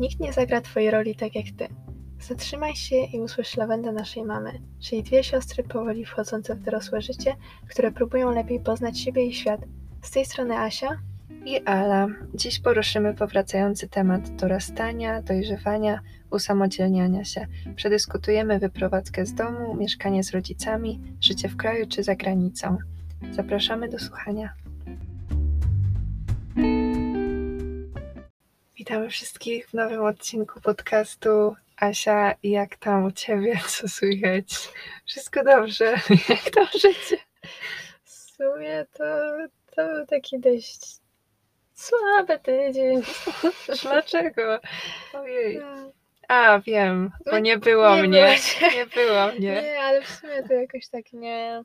Nikt nie zagra twojej roli tak jak ty. Zatrzymaj się i usłysz lawendę naszej mamy, czyli dwie siostry powoli wchodzące w dorosłe życie, które próbują lepiej poznać siebie i świat. Z tej strony Asia i Ala. Dziś poruszymy powracający temat dorastania, dojrzewania, usamodzielniania się. Przedyskutujemy wyprowadzkę z domu, mieszkanie z rodzicami, życie w kraju czy za granicą. Zapraszamy do słuchania. Witamy wszystkich w nowym odcinku podcastu. Asia, jak tam u Ciebie? Co słychać? Wszystko dobrze? Jak tam życie? W sumie to, to był taki dość słaby tydzień. Dlaczego? Ojej. A, wiem, bo nie było No, nie mnie. było Nie było mnie. Nie, ale w sumie to jakoś tak nie.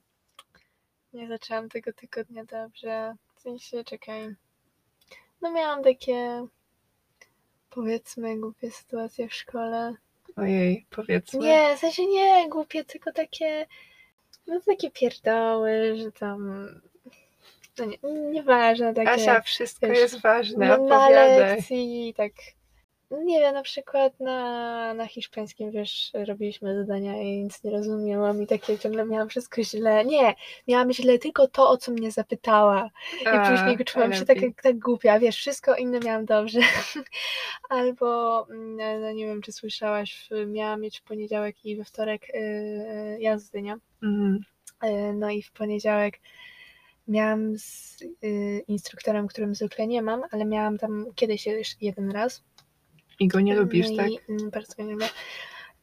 Nie zaczęłam tego tygodnia dobrze. W sensie, czekaj. No miałam takie. Powiedzmy, głupie sytuacje w szkole. Ojej, powiedzmy. Nie, w sensie nie głupie, tylko takie. No takie pierdoły, że tam. No nie, nieważne, takie. Asia, wszystko wiesz, jest ważne, no, na opowiadaj. lekcji tak. Nie wiem, na przykład na, na hiszpańskim, wiesz, robiliśmy zadania i nic nie rozumiałam i takie ciągle miałam wszystko źle. Nie, miałam źle tylko to, o co mnie zapytała. I A, później czułam się tak, tak głupia, wiesz, wszystko inne miałam dobrze. Albo, mm, no nie wiem, czy słyszałaś, miałam mieć w poniedziałek i we wtorek yy, jazdy, nie? Mhm. E, No i w poniedziałek miałam z y, instruktorem, którym zwykle nie mam, ale miałam tam kiedyś jeden raz. I go nie lubisz, no tak? I, mm, bardzo go nie lubię.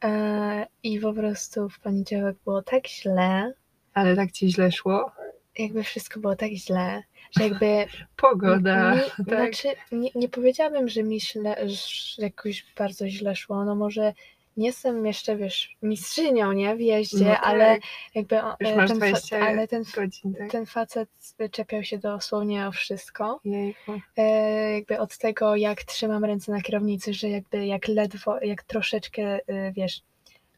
E, I po prostu w poniedziałek było tak źle, Ale tak ci źle szło? jakby wszystko było tak źle, że jakby Pogoda, mi, tak? znaczy, nie, nie powiedziałabym, że mi źle, że jakoś bardzo źle szło, no może nie jestem jeszcze, wiesz, mistrzynią, nie, w jeździe, No tak. ale jakby e, ten, fa- 20 ale ten, godzin, tak? ten facet czepiał się dosłownie o wszystko. Jejku. E, jakby od tego, jak trzymam ręce na kierownicy, że jakby jak ledwo, jak troszeczkę, e, wiesz...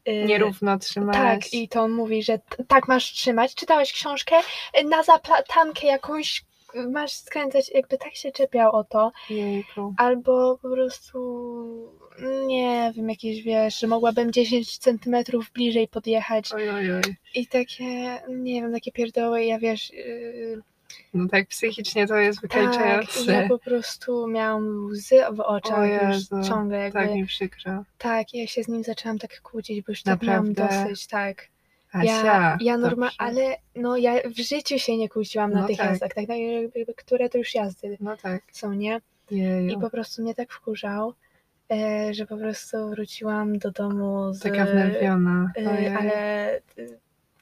e, Nierówno trzymałaś. Tak, i to on mówi, że tak masz trzymać. Czytałeś książkę e, na zaplatankę jakąś, e, masz skręcać, jakby tak się czepiał o to. Jejku. Albo po prostu, nie wiem, jakieś, wiesz, że mogłabym 10 centymetrów bliżej podjechać Oj, oj, oj. i takie, nie wiem, takie pierdoły, ja wiesz... Yy, No tak, psychicznie to jest tak, wykańczające. i ja po prostu miałam łzy w oczach O już Jezu, ciągle jakby. Tak mi przykro. Tak, ja się z nim zaczęłam tak kłócić, bo już tak miałam Naprawdę? dosyć, tak. Asia, Ja, ja dobrze. normalnie, ale no ja w życiu się nie kłóciłam na No tych tak. jazdach, tak, tak jakby, które to już jazdy No tak, są, nie? I jeju. po prostu mnie tak wkurzał, e, że po prostu wróciłam do domu z... Taka wnerwiona. e, ale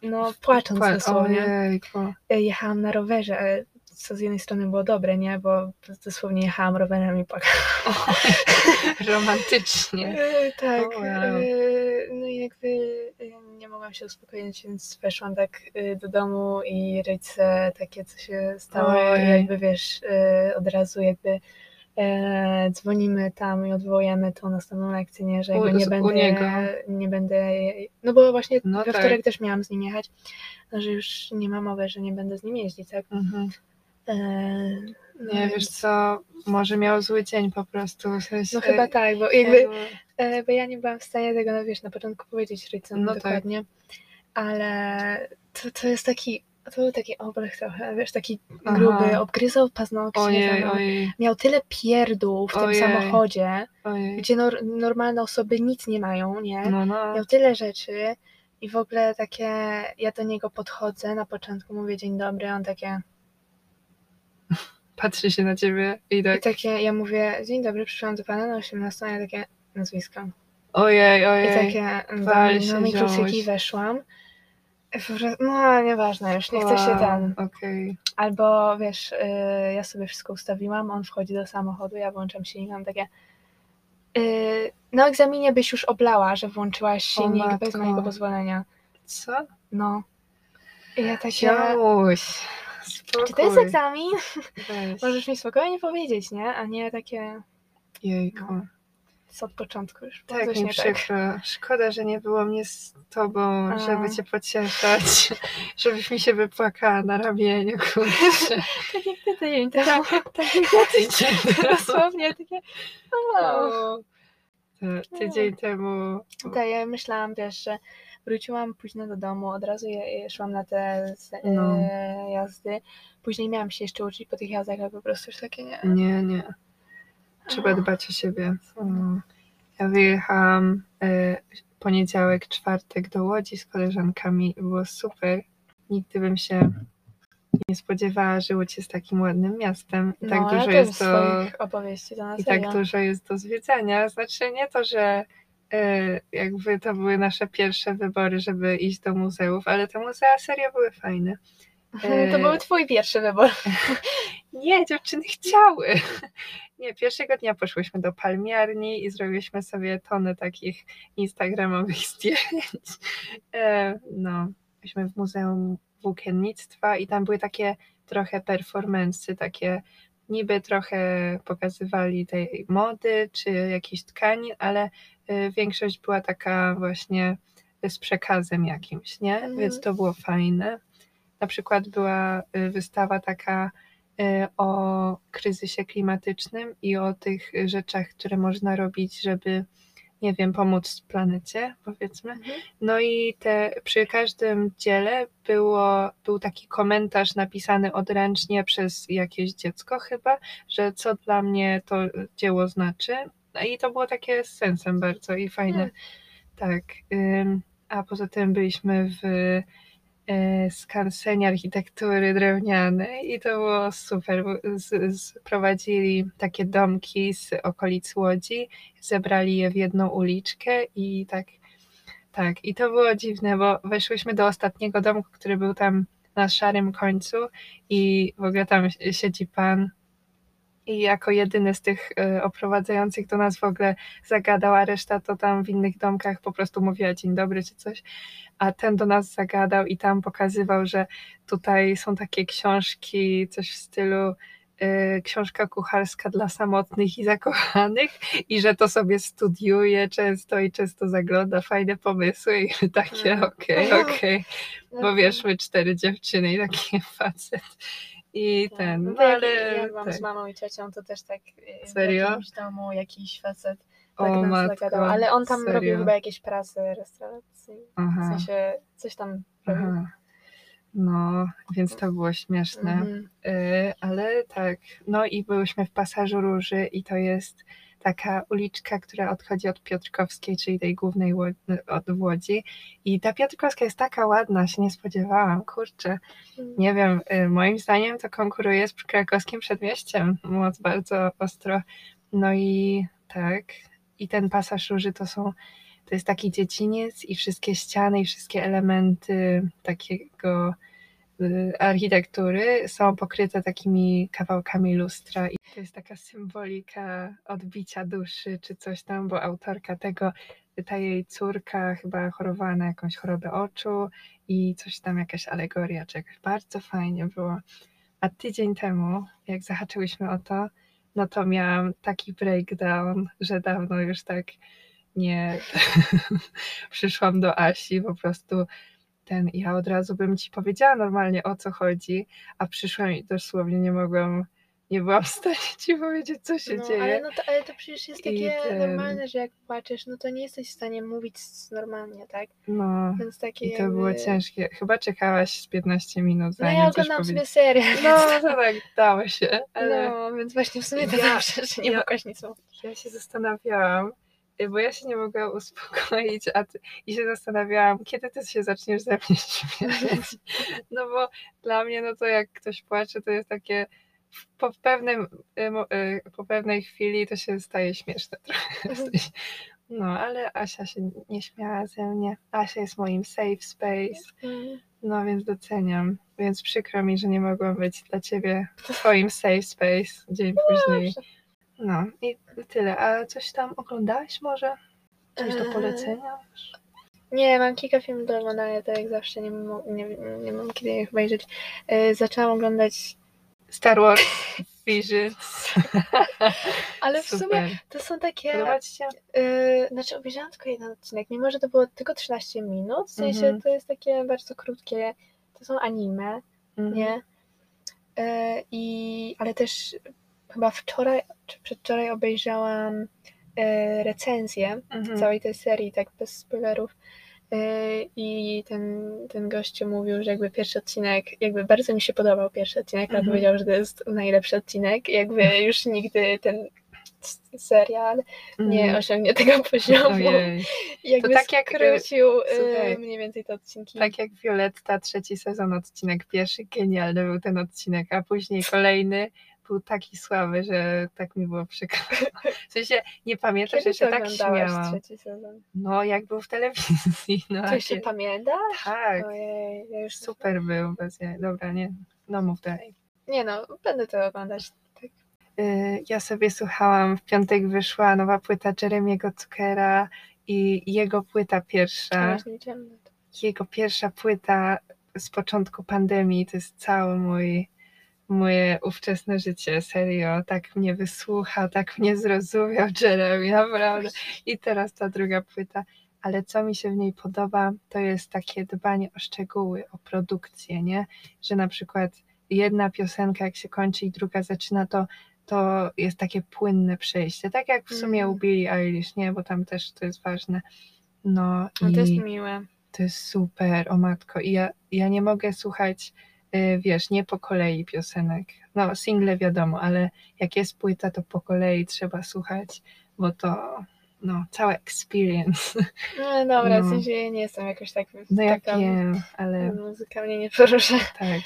no płacząc Pła- dosłownie. Ojejku. E, Jechałam na rowerze, e, co z jednej strony było dobre, nie? Bo dosłownie jechałam rowerem i płakałam. Romantycznie. E, Tak. O, wow. No i jakby e, nie mogłam się uspokoić, więc weszłam tak do domu i rodzice takie, co się stało, Ojej. jakby wiesz, od razu jakby e, dzwonimy tam i odwołujemy tą następną lekcję, nie, że jakby nie u będę, niego. nie będę, no bo właśnie No we tak. wtorek też miałam z nim jechać, no, że już nie ma mowy, że nie będę z nim jeździć, tak? Mhm. E, no Nie, więc- wiesz co, może miał zły dzień po prostu. W sensie, No chyba tak, bo jakby jakby- E, bo ja nie byłam w stanie tego, no wiesz, na początku powiedzieć rodzicom No tak. dokładnie, ale to, to jest taki, to był taki oblech trochę, wiesz, taki Aha. gruby, obgryzał paznokcie, Ojej, ojej, miał tyle pierdół w tym Ojej. samochodzie, gdzie nor- normalne osoby nic nie mają, nie? No, no. Miał tyle rzeczy i w ogóle takie, ja do niego podchodzę, na początku mówię dzień dobry, on takie, Patrzy się na ciebie i i tak. takie, ja mówię dzień dobry, przyszłam do pana na 18, a ja takie nazwisko. Ojej, I ojej. takie wal mikrocyki ziomuś. weszłam. I No, nieważne, już nie chcę się ten. Okej. Albo wiesz, y, ja sobie wszystko ustawiłam, on wchodzi do samochodu, ja włączam silnik, mam takie. y, na egzaminie byś już oblała, że włączyłaś silnik bez matko. mojego pozwolenia. Co? No. I ja takie. Ziomuś. Czy to jest egzamin? Weź. Możesz mi spokojnie powiedzieć, nie? A nie takie Jejku. z od początku już. Tak mi nie tak. przykro. Szkoda, że nie było mnie z tobą, A. żeby cię pocieszać. Żebyś mi się wypłakała na ramieniu, kurczę. Tak jak ty tydzień temu. Tak jak ja tydzień temu. Dosłownie takie. O. O, Tydzień temu. Tak, ja myślałam też, że wróciłam późno do domu, od razu szłam na te z, No. e, jazdy. Później miałam się jeszcze uczyć po tych jazdach, ale po prostu już takie nie. Nie, nie. Trzeba dbać o siebie. Mm. Ja wyjechałam e, poniedziałek, czwartek do Łodzi z koleżankami. Było super. Nigdy bym się nie spodziewała, że Łódź jest takim ładnym miastem. I tak no, ale dużo to jest do, opowieści to na i tak dużo jest do zwiedzania. Znaczy nie to, że e, jakby to były nasze pierwsze wybory, żeby iść do muzeów, ale te muzea serio były fajne. To był twój pierwszy wybór. Nie, dziewczyny chciały. Nie, pierwszego dnia poszłyśmy do palmiarni i zrobiliśmy sobie tonę takich instagramowych zdjęć. E, No, byliśmy w Muzeum Włókiennictwa i tam były takie trochę performance, takie niby trochę pokazywali tej mody czy jakiejś tkanin, ale y, większość była taka właśnie z przekazem jakimś, nie? Mhm. Więc to było fajne. Na przykład była y, wystawa taka y, o kryzysie klimatycznym i o tych rzeczach, które można robić, żeby, nie wiem, pomóc planecie, powiedzmy. Mhm. No i te, przy każdym dziele było, był taki komentarz napisany odręcznie przez jakieś dziecko chyba, że co dla mnie to dzieło znaczy. No i to było takie z sensem bardzo i fajne. Hmm. Tak. A poza tym byliśmy w e, skansenie architektury drewnianej i to było super. z- Sprowadzili takie domki z okolic Łodzi, zebrali je w jedną uliczkę i tak, tak. I to było dziwne, bo weszłyśmy do ostatniego domku, który był tam na szarym końcu i w ogóle tam siedzi pan i jako jedyny z tych e, oprowadzających do nas w ogóle zagadał, a reszta to tam w innych domkach po prostu mówiła dzień dobry czy coś, a ten do nas zagadał i tam pokazywał, że tutaj są takie książki, coś w stylu e, książka kucharska dla samotnych i zakochanych i że to sobie studiuje często i często zagląda fajne pomysły i takie Mhm. okej, okej, bo wiesz, my cztery dziewczyny i taki facet i ten, no ale jak byłam tak. z mamą i ciocią, to też tak y, Serio? w jakimś domu jakiś facet o tak nas matko, zagadał, ale on tam serio? robił chyba jakieś prace restauracyjne, w sensie coś tam robił. aha. No, więc to było śmieszne. Mhm. Y, ale tak, no i byłyśmy w Pasażu Róży i to jest taka uliczka, która odchodzi od Piotrkowskiej, czyli tej głównej od Łodzi. I ta Piotrkowska jest taka ładna, się nie spodziewałam, kurczę. Nie wiem, y, moim zdaniem to konkuruje z krakowskim przedmieściem moc bardzo ostro. No i tak, i ten pasaż róży to są, to jest taki dziedziniec i wszystkie ściany i wszystkie elementy takiego architektury są pokryte takimi kawałkami lustra i to jest taka symbolika odbicia duszy czy coś tam, bo autorka tego, ta jej córka chyba chorowała na jakąś chorobę oczu i coś tam, jakaś alegoria czegoś. Bardzo fajnie było. A tydzień temu, jak zahaczyłyśmy o to, no to miałam taki breakdown, że dawno już tak nie przyszłam do Asi, po prostu ten, ja od razu bym ci powiedziała normalnie o co chodzi, a przyszłam i dosłownie nie mogłam, nie byłam w stanie ci powiedzieć, co się no, dzieje. ale, no to, ale to przecież jest I takie ten- normalne, że jak płaczesz, no to nie jesteś w stanie mówić normalnie, tak? No, Więc takie i to było jakby... ciężkie. Chyba czekałaś z 15 minut, No zanim ja coś oglądam powiedzieć. sobie serię, No, więc... to tak dało się, ale No, więc właśnie w sumie to Ja- dobrze, że nie ja- mogłaś nic mówić. ja się zastanawiałam, bo ja się nie mogłam uspokoić, a ty, i się zastanawiałam, kiedy ty się zaczniesz ze mnie śmiać. No bo dla mnie, no to jak ktoś płacze, to jest takie po pewnym, y, y, po pewnej chwili to się staje śmieszne trochę. No, ale Asia się nie śmiała ze mnie. Asia jest moim safe space. Mm. No więc doceniam. Więc przykro mi, że nie mogłam być dla ciebie twoim safe space dzień później. No i tyle. A coś tam oglądałaś może? Coś do Eee, polecenia? Nie, mam kilka filmów do oglądania, to jak zawsze nie, mo- nie, nie mam kiedy ich obejrzeć. E, zaczęłam oglądać, Star Wars Visions. ale w sumie Super. to są takie... Podoba ci się? e, znaczy obejrzałam tylko jeden odcinek, mimo że to było tylko 13 minut, w sensie Mhm. to jest takie bardzo krótkie, to są anime, Mhm. nie? E, I, ale też chyba wczoraj czy przedwczoraj obejrzałam e, recenzję Mhm. całej tej serii, tak bez spoilerów. E, I ten, ten gościu mówił, że jakby pierwszy odcinek, jakby bardzo mi się podobał pierwszy odcinek, ale Mhm. powiedział, że to jest najlepszy odcinek. Jakby już nigdy ten serial nie Mhm. osiągnie tego poziomu. Ojej. Jakby tak jak, e, skrócił e, słuchaj, mniej więcej te odcinki. Tak jak Violetta, trzeci sezon, odcinek pierwszy, genialny był ten odcinek, a później kolejny był taki słaby, że tak mi było przykro. W sensie nie pamiętam, że się ty tak śmiałam. trzeci sezon? No, jak był w telewizji. No, Czy się pamiętasz? tak, Ojej, ja już super był. Bez. Dobra, nie, no mów dalej. Nie no, będę to oglądać. Tak. Y, Ja sobie słuchałam, w piątek wyszła nowa płyta Jeremiego Zuckera i jego płyta pierwsza. Jego pierwsza płyta z początku pandemii to jest cały mój moje ówczesne życie, serio, tak mnie wysłuchał, tak mnie zrozumiał Jeremy, naprawdę. I teraz ta druga płyta, ale co mi się w niej podoba, to jest takie dbanie o szczegóły, o produkcję, nie? Że na przykład jedna piosenka jak się kończy i druga zaczyna, to to jest takie płynne przejście, tak jak w sumie u Mm. Billie Eilish, nie? Bo tam też to jest ważne. No, No to jest miłe. to jest super, o matko. I ja, ja nie mogę słuchać, wiesz, nie po kolei piosenek. No, single wiadomo, ale jak jest płyta, to po kolei trzeba słuchać, bo to, no, cała experience. No dobra, No. w sensie nie jestem jakoś tak No ja taka wiem, ale muzyka mnie nie porusza. tak.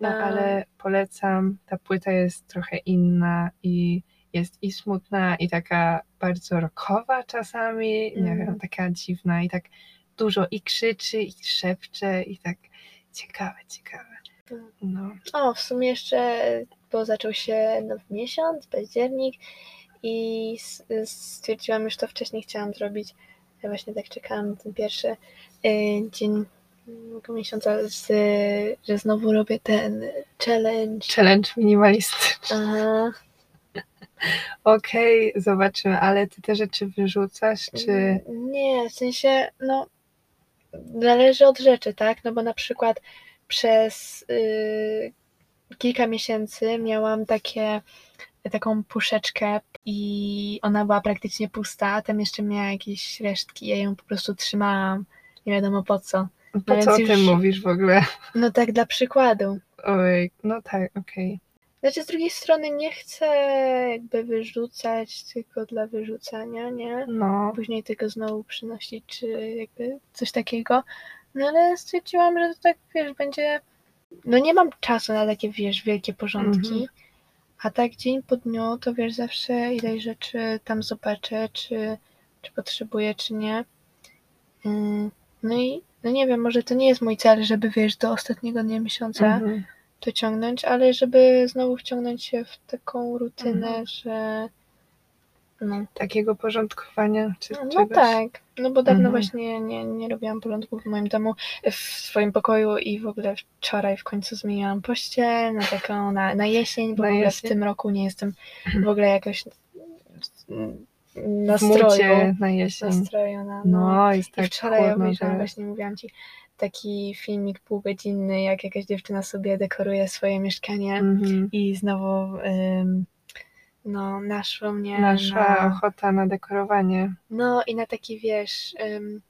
No, A. ale polecam. Ta płyta jest trochę inna i jest i smutna, i taka bardzo rockowa czasami, nie Mhm. wiem, taka dziwna i tak dużo i krzyczy, i szepcze, i tak ciekawe, ciekawe. No. O, w sumie jeszcze, bo zaczął się nowy miesiąc, październik i stwierdziłam, już to wcześniej chciałam zrobić. Ja właśnie tak czekałam na ten pierwszy y, dzień tego miesiąca, z, że znowu robię ten challenge. Challenge minimalistyczny. Aha. Okej, zobaczymy, ale ty te rzeczy wyrzucasz, czy... Nie, w sensie, no, zależy od rzeczy, tak? No bo na przykład przez y, kilka miesięcy miałam takie, taką puszeczkę i ona była praktycznie pusta, a tam jeszcze miała jakieś resztki, ja ją po prostu trzymałam, nie wiadomo po co. Po więc co o już- tym mówisz w ogóle? No tak dla przykładu. Oj, no tak, okej. Znaczy z drugiej strony nie chcę jakby wyrzucać tylko dla wyrzucania, nie? No, później tego znowu przynosić, czy jakby coś takiego. No ale stwierdziłam, że to tak, wiesz, będzie... No nie mam czasu na takie, wiesz, wielkie porządki, Mhm. a tak dzień po dniu, to wiesz, zawsze ileś rzeczy tam zobaczę, czy, czy potrzebuję, czy nie. Ym, No i, no nie wiem, może to nie jest mój cel, żeby, wiesz, do ostatniego dnia miesiąca mhm. to ciągnąć, ale żeby znowu wciągnąć się w taką rutynę, Mhm. że... No, takiego porządkowania, czy no czegoś. tak, no bo dawno Mhm. właśnie nie, nie robiłam porządku w moim domu, w swoim pokoju i w ogóle wczoraj w końcu zmieniłam pościel na taką, na, na jesień, bo Na w ogóle jesień. w tym roku nie jestem w ogóle jakoś nastroju, mucie na jesień. nastrojona. No. No, jest I tak wczoraj chłodno, obejrzałam, że... właśnie mówiłam Ci, taki filmik półgodzinny, jak jakaś dziewczyna sobie dekoruje swoje mieszkanie Mhm. i znowu ym, no, mnie Nasza na... ochota na dekorowanie. No i na taki, wiesz, ym,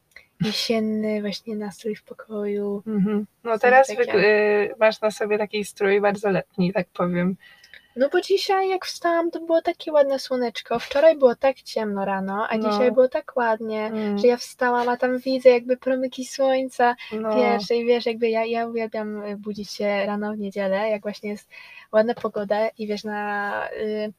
jesienny właśnie nastrój w pokoju. Mhm. No teraz takiego. wyg- y, masz na sobie taki strój bardzo letni, tak powiem. No bo dzisiaj jak wstałam, to było takie ładne słoneczko. Wczoraj było tak ciemno rano, a No. dzisiaj było tak ładnie, Mm, że ja wstałam, a tam widzę jakby promyki słońca, no, wiesz, i wiesz, jakby ja, ja uwielbiam y, budzić się rano w niedzielę, jak właśnie jest ładna pogoda i wiesz, na, y,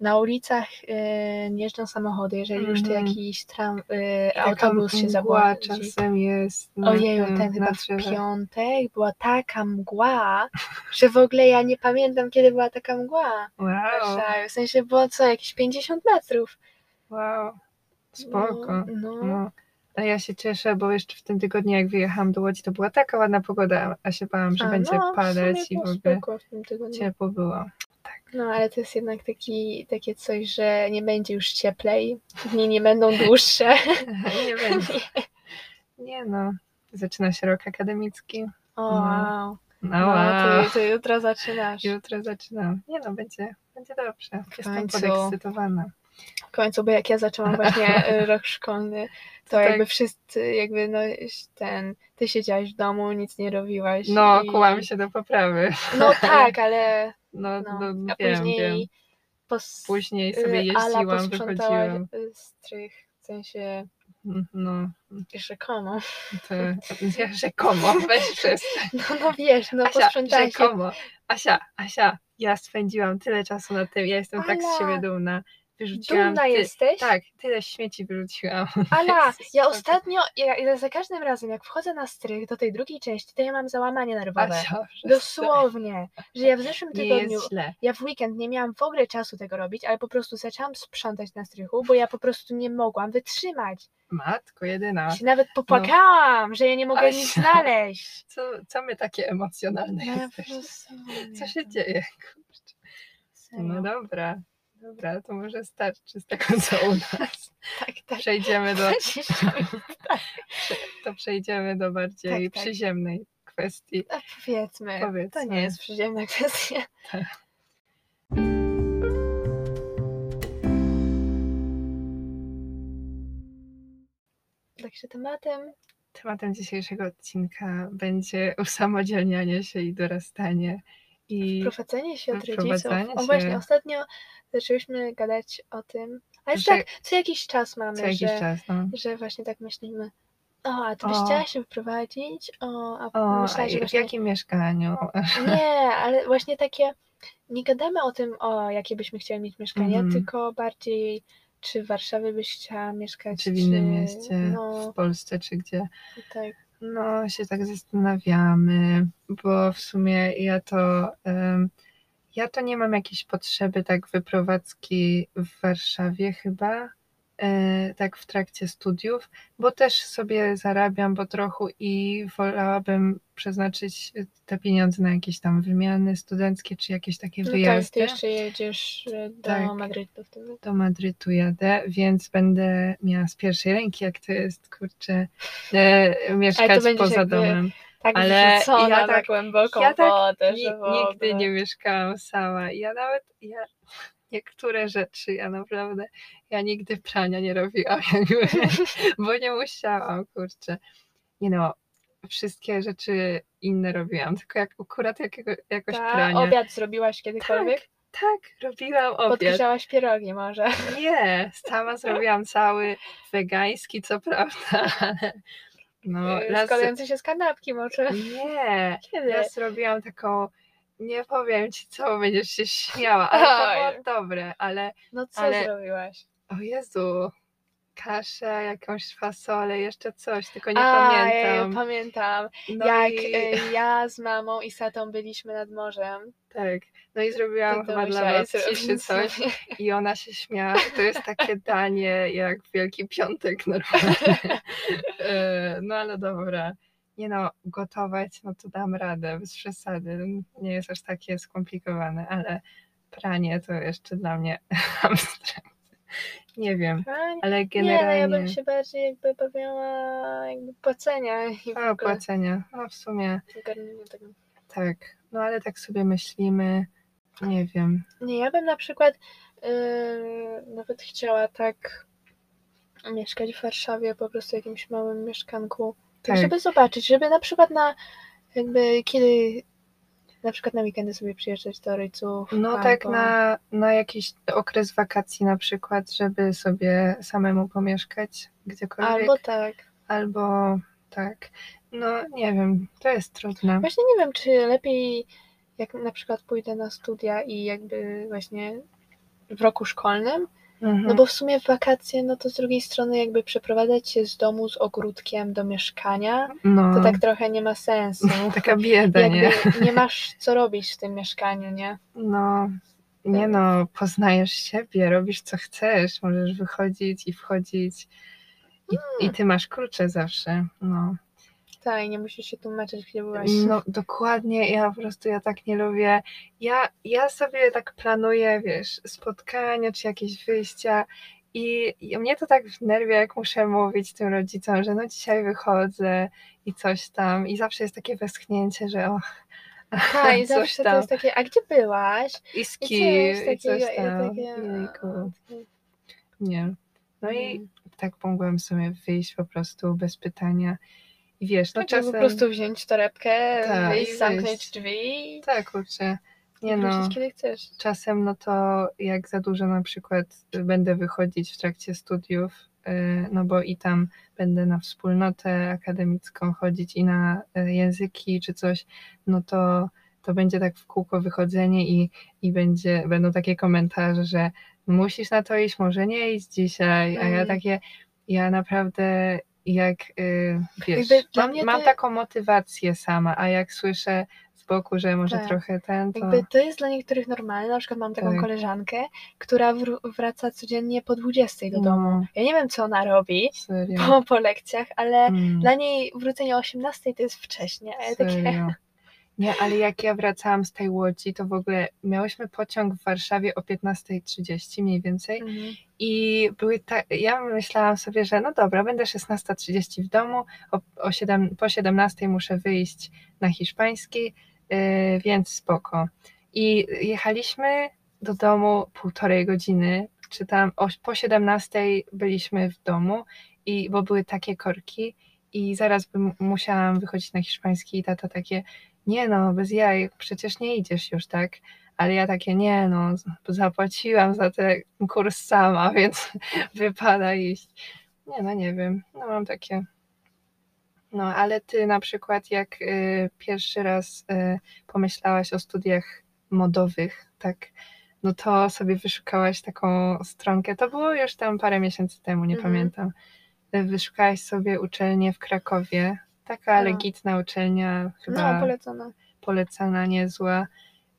na ulicach y, nie jeżdżą samochody, jeżeli już to Mhm. jakiś tram, y, autobus się zabłądzi. czasem jest. Ojeju, ten na chyba w piątek była taka mgła, że w ogóle ja nie pamiętam, kiedy była taka mgła Wow. W sensie było co, jakieś 50 metrów. wow, spoko. No, no. No. A ja się cieszę, bo jeszcze w tym tygodniu, jak wyjechałam do Łodzi, to była taka ładna pogoda, a się bałam, że A, będzie no, padać i w ogóle ciepło było. No, ale to jest jednak taki, takie coś, że nie będzie już cieplej, dni nie będą dłuższe. Nie będzie. Nie no, zaczyna się rok akademicki. O, No. wow. No, No, wow. to, to jutro zaczynasz. Jutro zaczynam. Nie no, będzie, będzie dobrze. Jestem podekscytowana. w końcu, bo jak ja zaczęłam właśnie y, rok szkolny, to To tak- jakby wszyscy, jakby no ten, ty siedziałaś w domu, nic nie robiłaś. No, i... kułam się do poprawy. No tak, ale No, no, no, a wiem, później wiem. pos... Później y, sobie jeździłam, wychodziłam. strych, w sensie No, rzekomo. to ja rzekomo, weź przestań. No, no wiesz, no Asia, posprzątałaś się. rzekomo. Asia, Asia, ja spędziłam tyle czasu na tym, ja jestem tak z siebie dumna. Wyrzuciłam Dumna ty... jesteś? Tak, tyle śmieci wyrzuciłam. Ala, ja ostatnio, ja, ja za każdym razem, jak wchodzę na strych do tej drugiej części, to ja mam załamanie nerwowe. Dosłownie, że ja w zeszłym tygodniu, ja w weekend nie miałam w ogóle czasu tego robić, ale po prostu zaczęłam sprzątać na strychu, bo ja po prostu nie mogłam wytrzymać. Matko jedyna. Się nawet popłakałam, że ja nie mogę nic znaleźć. Co, co my takie emocjonalne No ja jesteśmy? Co się dzieje? Kurczę. No dobra, dobra, to może starczy z tego, co u nas. Tak, tak. Przejdziemy do, tak. to przejdziemy do bardziej Tak, tak. przyziemnej kwestii. A powiedzmy, to Powiedzmy. nie jest przyziemna kwestia. Także tematem Tematem dzisiejszego odcinka będzie usamodzielnianie się i dorastanie. I wprowadzenie się od rodziców. Wprowadzanie O się. właśnie, ostatnio zaczęłyśmy gadać o tym, ale Że- tak, co jakiś czas mamy, co jakiś że, czas, no. że właśnie tak myślimy, o, a ty byś O. chciała się wyprowadzić? O, a O, myślałaś, że i w właśnie... jakim mieszkaniu? Nie, ale właśnie takie, nie gadamy o tym, o, jakie byśmy chciały mieć mieszkanie, Mhm. tylko bardziej, czy w Warszawie byś chciała mieszkać, Czy w innym mieście, No, w Polsce, czy gdzie? tak. No, się tak zastanawiamy, bo w sumie ja to, ja to nie mam jakiejś potrzeby tak wyprowadzki w Warszawie chyba, tak w trakcie studiów, bo też sobie zarabiam po trochu i wolałabym przeznaczyć te pieniądze na jakieś tam wymiany studenckie, czy jakieś takie No tak, wyjazdy. ty jeszcze jedziesz e, do Tak. Madrytu wtedy. do Madrytu jadę, więc będę miała z pierwszej ręki, jak to jest, kurczę, e, mieszkać poza jakby domem. Tak Ale ja tak- głęboką ja tak wodę, że w nigdy nie mieszkałam sama. Ja nawet, ja niektóre rzeczy, ja naprawdę, ja nigdy prania nie robiłam, jakby, bo nie musiałam, kurczę. Nie no, wszystkie rzeczy inne robiłam, tylko jak akurat jakiego, jakoś Ta, prania. obiad zrobiłaś kiedykolwiek? Tak, robiłam obiad. Podgrzałaś pierogi może? Nie, sama zrobiłam cały wegański, co prawda, ale no, raz, Składające się z kanapki może? nie, Kiedy? ja zrobiłam taką, nie powiem ci co, będziesz się śmiała, ale to Oj. było dobre, ale No co ale- zrobiłaś? o Jezu, kaszę, jakąś fasolę, jeszcze coś, tylko nie A, pamiętam. Ja, pamiętam, No jak i, y, ja z mamą i Satą byliśmy nad morzem. tak, no i zrobiłam to chyba dla musiałaś zrobić coś sobie. i ona się śmiała, to jest takie danie jak Wielki Piątek normalnie. E, no ale dobra. Nie no, gotować, no to dam radę, bez przesady. Nie jest aż takie skomplikowane, ale pranie to jeszcze dla mnie abstrakcja. Nie wiem, A, ale Nie, no ja generalnie bym się bardziej jakby bawiła jakby płacenia i ogóle płacenia, no w sumie tego. tak. No ale tak sobie myślimy, nie wiem. Nie, ja bym na przykład yy, nawet chciała tak mieszkać w Warszawie, po prostu w jakimś małym mieszkanku. Tak, Tak. żeby zobaczyć, żeby na przykład na jakby kiedy na przykład na weekendy sobie przyjeżdżać do rodziców. No tak albo- na, na jakiś okres wakacji na przykład, żeby sobie samemu pomieszkać gdziekolwiek. Albo tak. Albo tak. No nie wiem, to jest trudne. Właśnie nie wiem, czy lepiej jak na przykład pójdę na studia i jakby właśnie w roku szkolnym, Mhm. no bo w sumie w wakacje, no to z drugiej strony jakby przeprowadzać się z domu z ogródkiem do mieszkania, no, to tak trochę nie ma sensu. taka bieda, jakby nie? nie masz co robić w tym mieszkaniu, nie? No, nie no, poznajesz siebie, robisz co chcesz, możesz wychodzić i wchodzić i, i ty masz klucze zawsze, no. Tak, i nie musisz się tłumaczyć, gdzie byłaś. No dokładnie, ja po prostu ja tak nie lubię. Ja, ja sobie tak planuję, wiesz, spotkania czy jakieś wyjścia i, i mnie to tak wnerwia, jak muszę mówić tym rodzicom, że no dzisiaj wychodzę i coś tam i zawsze jest takie westchnięcie, że och, Tak, i zawsze to tam. jest takie, a gdzie byłaś? I I ski, coś i takiego, coś i tam. takie, Jejku. Nie. No i Mm. tak mogłam sobie wyjść po prostu bez pytania. I wiesz, no No czasem... po prostu wziąć torebkę, Tak, wyjść, zamknąć drzwi Tak, kurczę. Nie no, kiedy chcesz. czasem no to jak za dużo na przykład będę wychodzić w trakcie studiów, y, no bo i tam będę na wspólnotę akademicką chodzić i na y, języki czy coś, no to to będzie tak w kółko wychodzenie i, i będzie, będą takie komentarze, że musisz na to iść, może nie iść dzisiaj, a ja Mm. takie, ja naprawdę jak, y, wiesz, mam, mam taką motywację sama, a jak słyszę z boku, że może Tak. trochę ten, to... Jakby to jest dla niektórych normalne. Na przykład mam taką Tak. koleżankę, która wr- wraca codziennie po 20 do domu. No, Ja nie wiem, co ona robi po, po lekcjach, ale Mm, dla niej wrócenie o 18 to jest wcześnie. A ja takie. Nie, ale jak ja wracałam z tej łodzi, to w ogóle miałyśmy pociąg w Warszawie o 15.30 mniej więcej Mhm. i były ta... ja myślałam sobie, że no dobra, będę 16.30 w domu, o, o 7, po 17.00 muszę wyjść na hiszpański, yy, więc spoko. I jechaliśmy do domu półtorej godziny, czy tam o, po 17.00 byliśmy w domu, i, bo były takie korki i zaraz bym musiałam wychodzić na hiszpański i tata takie, nie no, bez jaj, przecież nie idziesz już, tak? Ale ja takie, nie no, zapłaciłam za ten kurs sama, więc wypada iść. Nie no, nie wiem, no mam takie... No, ale ty na przykład jak y, pierwszy raz y, pomyślałaś o studiach modowych, tak, no to sobie wyszukałaś taką stronkę, to było już tam parę miesięcy temu, nie Mhm. pamiętam. Y, Wyszukałaś sobie uczelnię w Krakowie, taka No. legitna uczelnia, chyba No, polecona. polecana, niezła.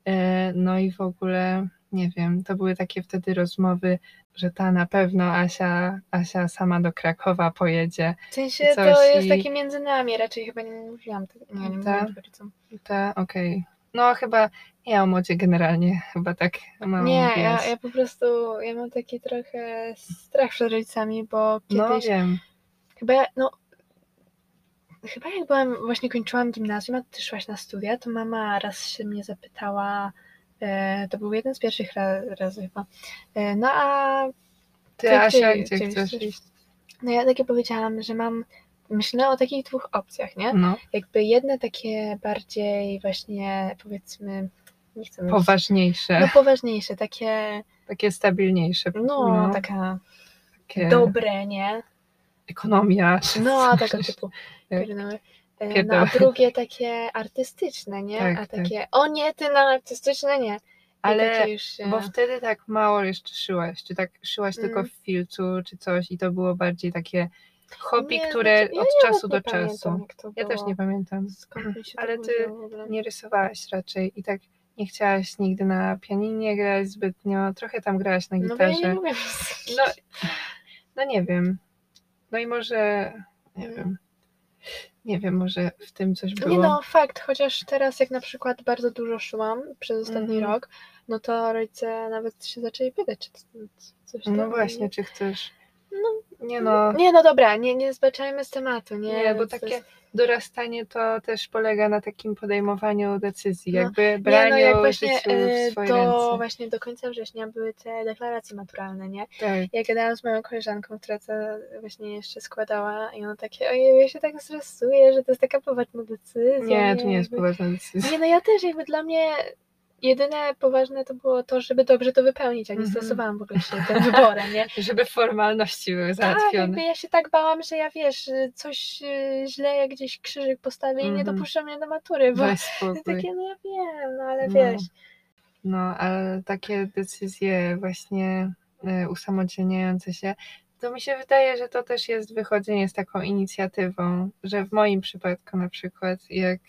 E, No i w ogóle, nie wiem, to były takie wtedy rozmowy, że ta na pewno Asia, Asia sama do Krakowa pojedzie. W sensie to jest i- takie między nami, raczej chyba nie mówiłam tego. Nie, nie mówiłam rodzicom. Ta, okej. No chyba ja o modzie generalnie chyba tak mam. Nie, ja, ja po prostu, ja mam taki trochę strach przed rodzicami, bo No kiedyś, wiem. chyba, no, chyba jak byłam, właśnie kończyłam gimnazjum, a ty szłaś na studia, to mama raz się mnie zapytała, e, to był jeden z pierwszych ra, razy chyba, e, no a Ty, Ty Asia, gdzie- gdzie gdzie chcesz iść? no ja takie powiedziałam, że mam, myślę o takich dwóch opcjach, nie? No, Jakby jedne takie bardziej właśnie, powiedzmy, nie chcę mówić, poważniejsze, no poważniejsze, takie, takie stabilniejsze. no, taka takie dobre, nie? Ekonomia. No, tego typu. Pierdoły. E, No, a drugie takie artystyczne, nie? Tak, a tak. takie, o nie, ty na artystyczne nie. Ale już. Bo wtedy tak mało jeszcze szyłaś, czy tak szyłaś tylko Mm. w filcu, czy coś i to było bardziej takie hobby, Nie, które znaczy, ja od czasu do czasu. Ja też nie pamiętam. Ale ty? Nie rysowałaś raczej i tak nie chciałaś nigdy na pianinie grać zbytnio, trochę tam grałaś na No bo ja gitarze. nie No, no nie wiem. No i może, nie Mm. wiem, nie wiem, może w tym coś było. Nie no, fakt, chociaż teraz jak na przykład bardzo dużo szyłam przez ostatni Mhm. rok, no to rodzice nawet się zaczęli pytać, czy coś tam. No właśnie, czy chcesz? No. Nie no, Nie, no dobra, nie, nie zbaczajmy z tematu, nie? Nie, bo takie jest- dorastanie to też polega na takim podejmowaniu decyzji, No, jakby Nie, braniu no jak właśnie życiu e, w swoje do, ręce. właśnie do końca września były te deklaracje maturalne, nie? Tak. Ja gadałam z moją koleżanką, która to właśnie jeszcze składała i ona takie, ojej, ja się tak stresuję, że to jest taka poważna decyzja. Nie, to nie jest jakby- poważna decyzja. Nie, no ja też jakby dla mnie jedyne poważne to było to, żeby dobrze to wypełnić, a nie Mhm. stresowałam w ogóle się tym wyborem, nie? Żeby formalności były Tak, załatwione. ja się tak bałam, że ja wiesz, coś y, źle jak gdzieś krzyżyk postawię i nie Mhm. dopuszczą mnie do matury, bo takie, no ja wiem, no ale No. wiesz. No, ale takie decyzje właśnie e, usamodzielniające się, to mi się wydaje, że to też jest wychodzenie z taką inicjatywą, że w moim przypadku na przykład, jak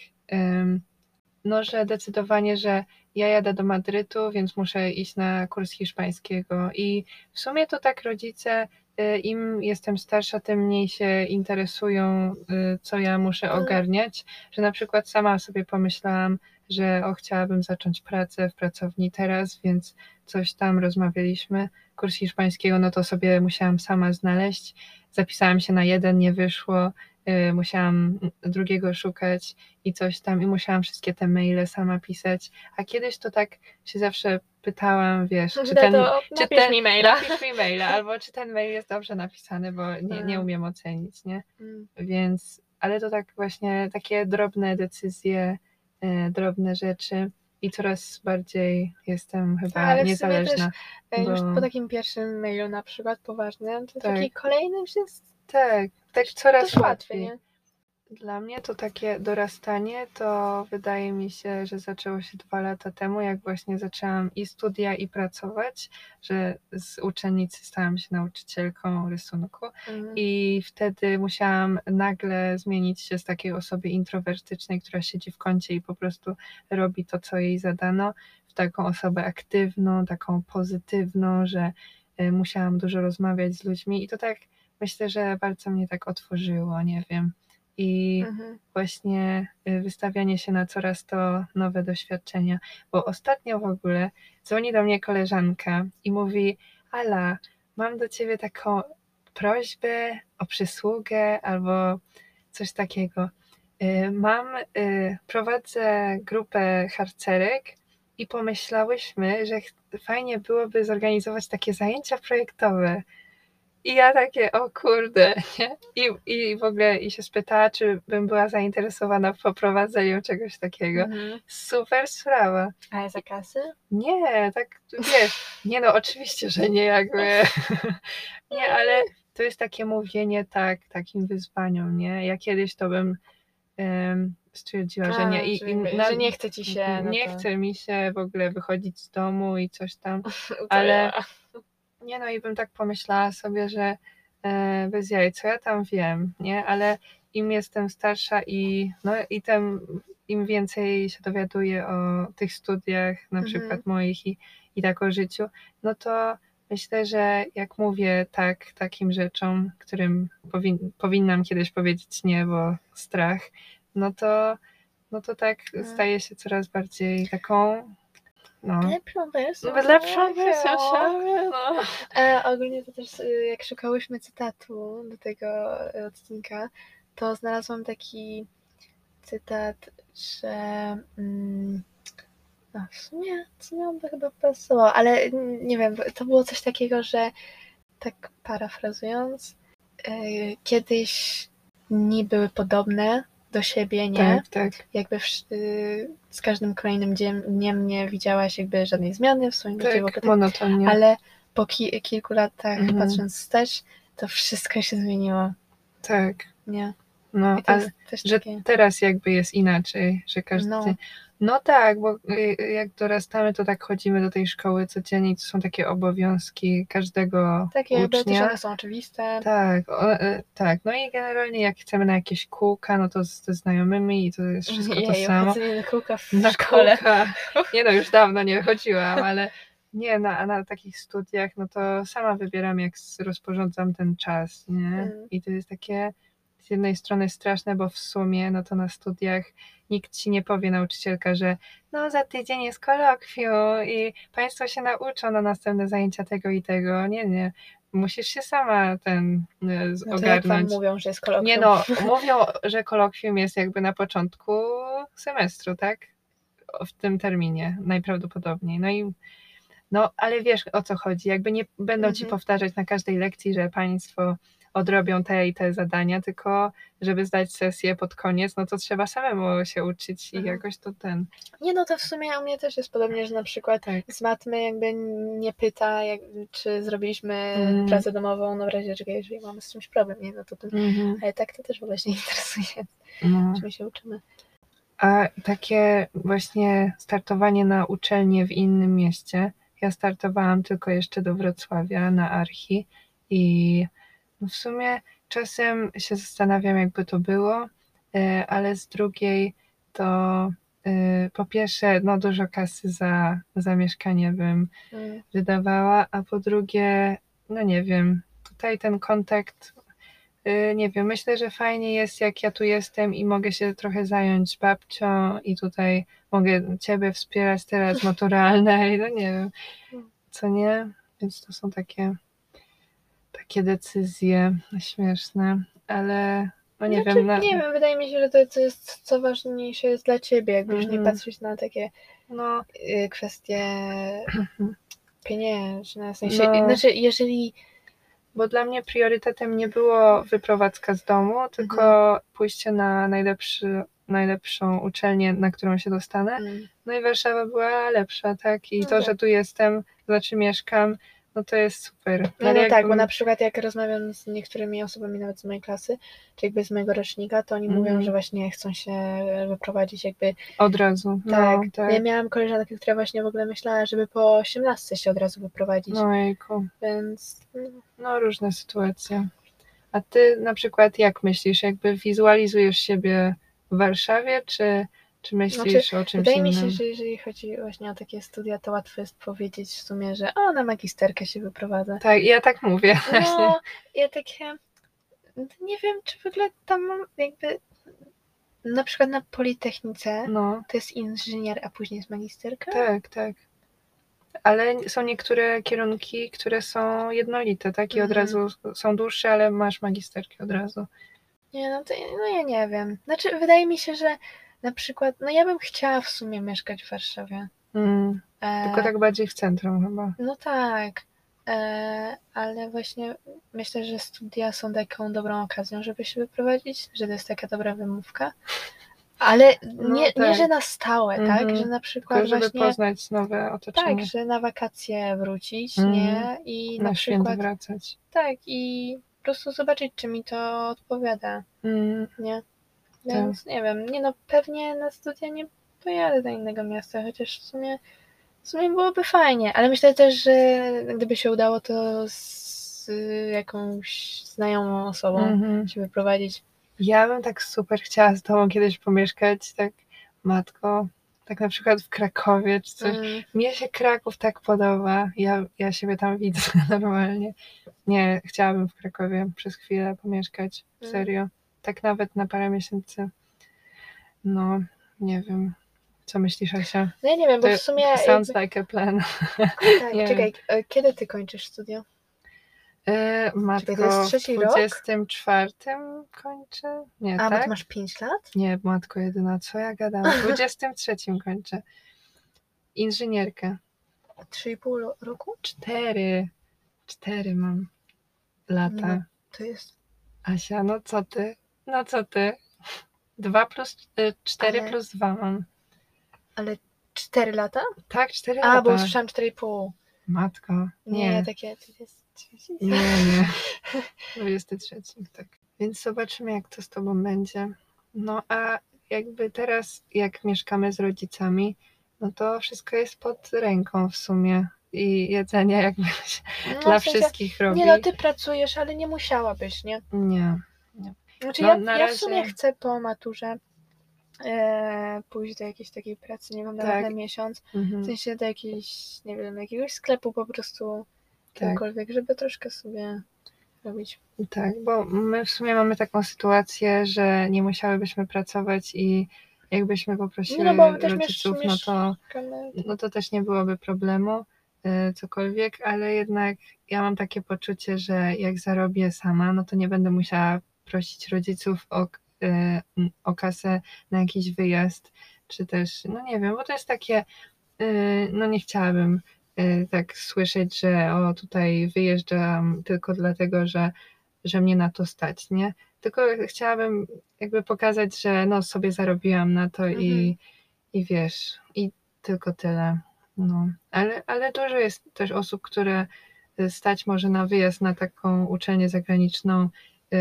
no, że decydowanie, że ja jadę do Madrytu, więc muszę iść na kurs hiszpańskiego i w sumie to tak rodzice, e, im jestem starsza, tym mniej się interesują, e, co ja muszę Mhm. ogarniać, że na przykład sama sobie pomyślałam, że o, chciałabym zacząć pracę w pracowni teraz, więc coś tam rozmawialiśmy. Kurs hiszpańskiego, no to sobie musiałam sama znaleźć. Zapisałam się na jeden, nie wyszło. Y, Musiałam drugiego szukać i coś tam, i musiałam wszystkie te maile sama pisać. A kiedyś to tak się zawsze pytałam, wiesz, czy ten, to czy ten mi maila. napisz mi maila, albo czy ten mail jest dobrze napisany, bo nie, nie Mm. umiem ocenić, nie? Mm. Więc, ale to tak właśnie takie drobne decyzje, e, drobne rzeczy i coraz bardziej jestem chyba Ale niezależna. Ej, Już Bo- po takim pierwszym mailu na przykład poważnym, to Tak. taki kolejny już jest Tak, tak coraz łatwiej, łatwiej. Dla mnie to takie dorastanie, to wydaje mi się, że zaczęło się dwa lata temu, jak właśnie zaczęłam i studia, i pracować, że z uczennicy stałam się nauczycielką rysunku. Mhm. I wtedy musiałam nagle zmienić się z takiej osoby introwertycznej, która siedzi w kącie i po prostu robi to, co jej zadano, w taką osobę aktywną, taką pozytywną, że y, musiałam dużo rozmawiać z ludźmi. I to tak myślę, że bardzo mnie tak otworzyło, nie wiem. I Mhm. właśnie y, wystawianie się na coraz to nowe doświadczenia. Bo ostatnio w ogóle dzwoni do mnie koleżanka i mówi: Ala, mam do ciebie taką prośbę o przysługę albo coś takiego. Y, Mam, y, prowadzę grupę harcerek i pomyślałyśmy, że fajnie byłoby zorganizować takie zajęcia projektowe. I ja takie, o kurde, nie? I, I w ogóle i się spytała, czy bym była zainteresowana w poprowadzeniu czegoś takiego. Mhm. Super sprawa. A jest za kasy? Nie, tak wiesz, nie no, oczywiście, że nie jakby, nie, ale to jest takie mówienie tak, takim wyzwaniom, nie? Ja kiedyś to bym em, stwierdziła, że nie. I, że, i na- że nie chce ci się. no nie to... chce mi się w ogóle wychodzić z domu i coś tam. Ale- ja. Nie no i bym tak pomyślała sobie, że e, bez jaj, co ja tam wiem, nie? Ale im jestem starsza i no i tym im więcej się dowiaduję o tych studiach, na Mhm. przykład moich i, i tak o życiu, no to myślę, że jak mówię tak takim rzeczom, którym powin, powinnam kiedyś powiedzieć nie, bo strach, no to no to tak Mhm. staje się coraz bardziej taką no, Lepszą wersją. lepszą wersją No. siebie, no. E, ogólnie to też, y, jak szukałyśmy cytatu do tego y, odcinka, to znalazłam taki cytat, że. Mm, no, w sumie, on by chyba pasował, ale nie wiem, to było coś takiego, że tak parafrazując, y, kiedyś dni były podobne do siebie, nie? Tak, tak. Jakby w, y, z każdym kolejnym dniem nie widziałaś jakby żadnej zmiany w swoim życiu, w ogóle Tak, tak ale po ki- kilku latach, Mhm. patrząc wstecz, to wszystko się zmieniło, Tak, nie? No, to jest też że takie... teraz jakby jest inaczej, że każdy... No. No, tak, bo y, jak dorastamy, to tak chodzimy do tej szkoły codziennie i to są takie obowiązki każdego Takie ucznia. one są oczywiste. Tak, o, e, tak. No i generalnie jak chcemy na jakieś kółka, no to z, ze znajomymi i to jest wszystko to Jeju, samo. na kółka w Na szkole. kółka. Nie no, już dawno nie chodziłam, ale nie, na, na takich studiach, no to sama wybieram, jak rozporządzam ten czas, nie? Mm. I to jest takie z jednej strony straszne, bo w sumie, no to na studiach nikt ci nie powie, nauczycielka, że no za tydzień jest kolokwium i państwo się nauczą na następne zajęcia tego i tego. Nie, nie. Musisz się sama ten z- No ogarnąć. mówią, że jest kolokwium. Nie no, mówią, że kolokwium jest jakby na początku semestru, tak? W tym terminie najprawdopodobniej. No i no, ale wiesz o co chodzi. Jakby nie będą ci Mhm. powtarzać na każdej lekcji, że państwo odrobią te i te zadania, tylko żeby zdać sesję pod koniec, no to trzeba samemu się uczyć i Mhm. jakoś to ten. Nie no, to w sumie u mnie też jest podobnie, że na przykład Tak. z matmy jakby nie pyta, jak, czy zrobiliśmy Mm. pracę domową, no w razie czego, jeżeli mamy z czymś problem, nie? No to tym... Mhm. Ale tak to też w ogóle się nie interesuje, No. czym się uczymy. A takie właśnie startowanie na uczelnię w innym mieście. Ja startowałam tylko jeszcze do Wrocławia na Archi i no w sumie czasem się zastanawiam, jakby to było, e, ale z drugiej to e, po pierwsze, no dużo kasy za, za mieszkanie bym Mm. wydawała, a po drugie, no nie wiem, tutaj ten kontakt, y, nie wiem, myślę, że fajnie jest, jak ja tu jestem i mogę się trochę zająć babcią i tutaj mogę ciebie wspierać teraz maturalne i no nie wiem, co nie, więc to są takie takie decyzje śmieszne, ale no nie Znaczy, wiem, na, Nie wiem, wydaje mi się, że to, co jest, co ważniejsze jest dla ciebie, jakby już nie Mhm. patrzeć na takie No, y, kwestie pieniężne. W sensie, No. znaczy, jeżeli. bo dla mnie priorytetem nie było wyprowadzka z domu, tylko pójście na najlepszy, najlepszą uczelnię, na którą się dostanę. Mm, No i Warszawa była lepsza, tak? I No to, tak. że tu jestem, znaczy mieszkam, no to jest super. No, no tak, bo na przykład jak rozmawiam z niektórymi osobami nawet z mojej klasy, czy jakby z mojego rocznika, to oni Mhm. mówią, że właśnie chcą się wyprowadzić jakby Od razu. tak. No, tak. Ja miałam koleżankę, która właśnie w ogóle myślała, żeby po 18 się od razu wyprowadzić, No jejku. więc mm, No różne sytuacje. A ty na przykład jak myślisz? Jakby wizualizujesz siebie w Warszawie, czy, czy myślisz o czymś Znaczy, wydaje mi innym? się, że jeżeli chodzi właśnie o takie studia, to łatwo jest powiedzieć w sumie, że o, na magisterkę się wyprowadzę. Tak, ja tak mówię właśnie. No, ja takie, nie wiem, czy w ogóle tam mam jakby, na przykład na Politechnice, No, to jest inżynier, a później jest magisterka? tak, tak. Ale są niektóre kierunki, które są jednolite, tak? I od Mhm. razu są dłuższe, ale masz magisterkę od razu. Nie, no to no ja nie wiem. Znaczy, wydaje mi się, że na przykład, no ja bym chciała w sumie mieszkać w Warszawie. Mm, E, tylko tak bardziej w centrum chyba. No tak, e, ale właśnie myślę, że studia są taką dobrą okazją, żeby się wyprowadzić, że to jest taka dobra wymówka. Ale No nie, nie tak. że na stałe, Mhm. tak? Że na przykład Tylko żeby właśnie poznać nowe tak, otoczenie. że na wakacje wrócić, Mhm. nie? I na, na przykład wracać. tak, i po prostu zobaczyć, czy mi to odpowiada, Mm, nie? Tak. Więc nie wiem, nie no, pewnie na studia nie pojadę do innego miasta, chociaż w sumie, w sumie byłoby fajnie, ale myślę też, że gdyby się udało, to z jakąś znajomą osobą mhm. się wyprowadzić. Ja bym tak super chciała z tobą kiedyś pomieszkać, tak matko, tak na przykład w Krakowie czy coś. Mm, Mnie się Kraków tak podoba, ja, ja siebie tam widzę normalnie. Nie, chciałabym w Krakowie przez chwilę pomieszkać, Mm. serio. Tak nawet na parę miesięcy. No, nie wiem. Co myślisz, Asia? No ja nie wiem, bo To w sumie... Sounds jakby, like a plan. tak, nie czekaj, e, kiedy ty kończysz studia? E, matko, to jest trzeci w rok? 24 kończę? Nie, A, bo tak? ty masz 5 lat? Nie, matko jedyna, co ja gadam? W 23 kończę. Inżynierkę. 3,5 ro- roku? Cztery. Cztery mam lata. No. To jest... Asia, no co ty? No co ty? Dwa plus, y, cztery Ale- plus dwa mam. Ale 4 lata? Tak, cztery A, lata. bo słyszałam 4,5. Matko, Nie, nie. takie... to jest 30. Nie, nie. 23, tak. Więc zobaczymy, jak to z tobą będzie. No a jakby teraz, jak mieszkamy z rodzicami, no to wszystko jest pod ręką w sumie. I jedzenie jakby się No, dla w sensie- wszystkich robi. Nie no, ty pracujesz, ale nie musiałabyś, nie? Nie. Znaczy No, ja, na ja w sumie razie- chcę po maturze e, pójść do jakiejś takiej pracy, nie wiem, nawet Tak. na miesiąc. Mhm. W sensie do jakiejś, nie wiem, jakiegoś sklepu po prostu, Tak. żeby troszkę sobie robić. Tak, bo my w sumie mamy taką sytuację, że nie musiałybyśmy pracować i jakbyśmy poprosiły No bo też rodziców, miesz- no to no to też nie byłoby problemu, y, cokolwiek, ale jednak ja mam takie poczucie, że jak zarobię sama, no to nie będę musiała prosić rodziców o, y, o kasę na jakiś wyjazd, czy też, no nie wiem, bo to jest takie, y, no nie chciałabym y, tak słyszeć, że o tutaj wyjeżdżam tylko dlatego, że, że mnie na to stać, nie? Tylko chciałabym jakby pokazać, że no sobie zarobiłam na to i, Mhm. i wiesz, i tylko tyle. No, ale, ale dużo jest też osób, które stać może na wyjazd na taką uczelnię zagraniczną,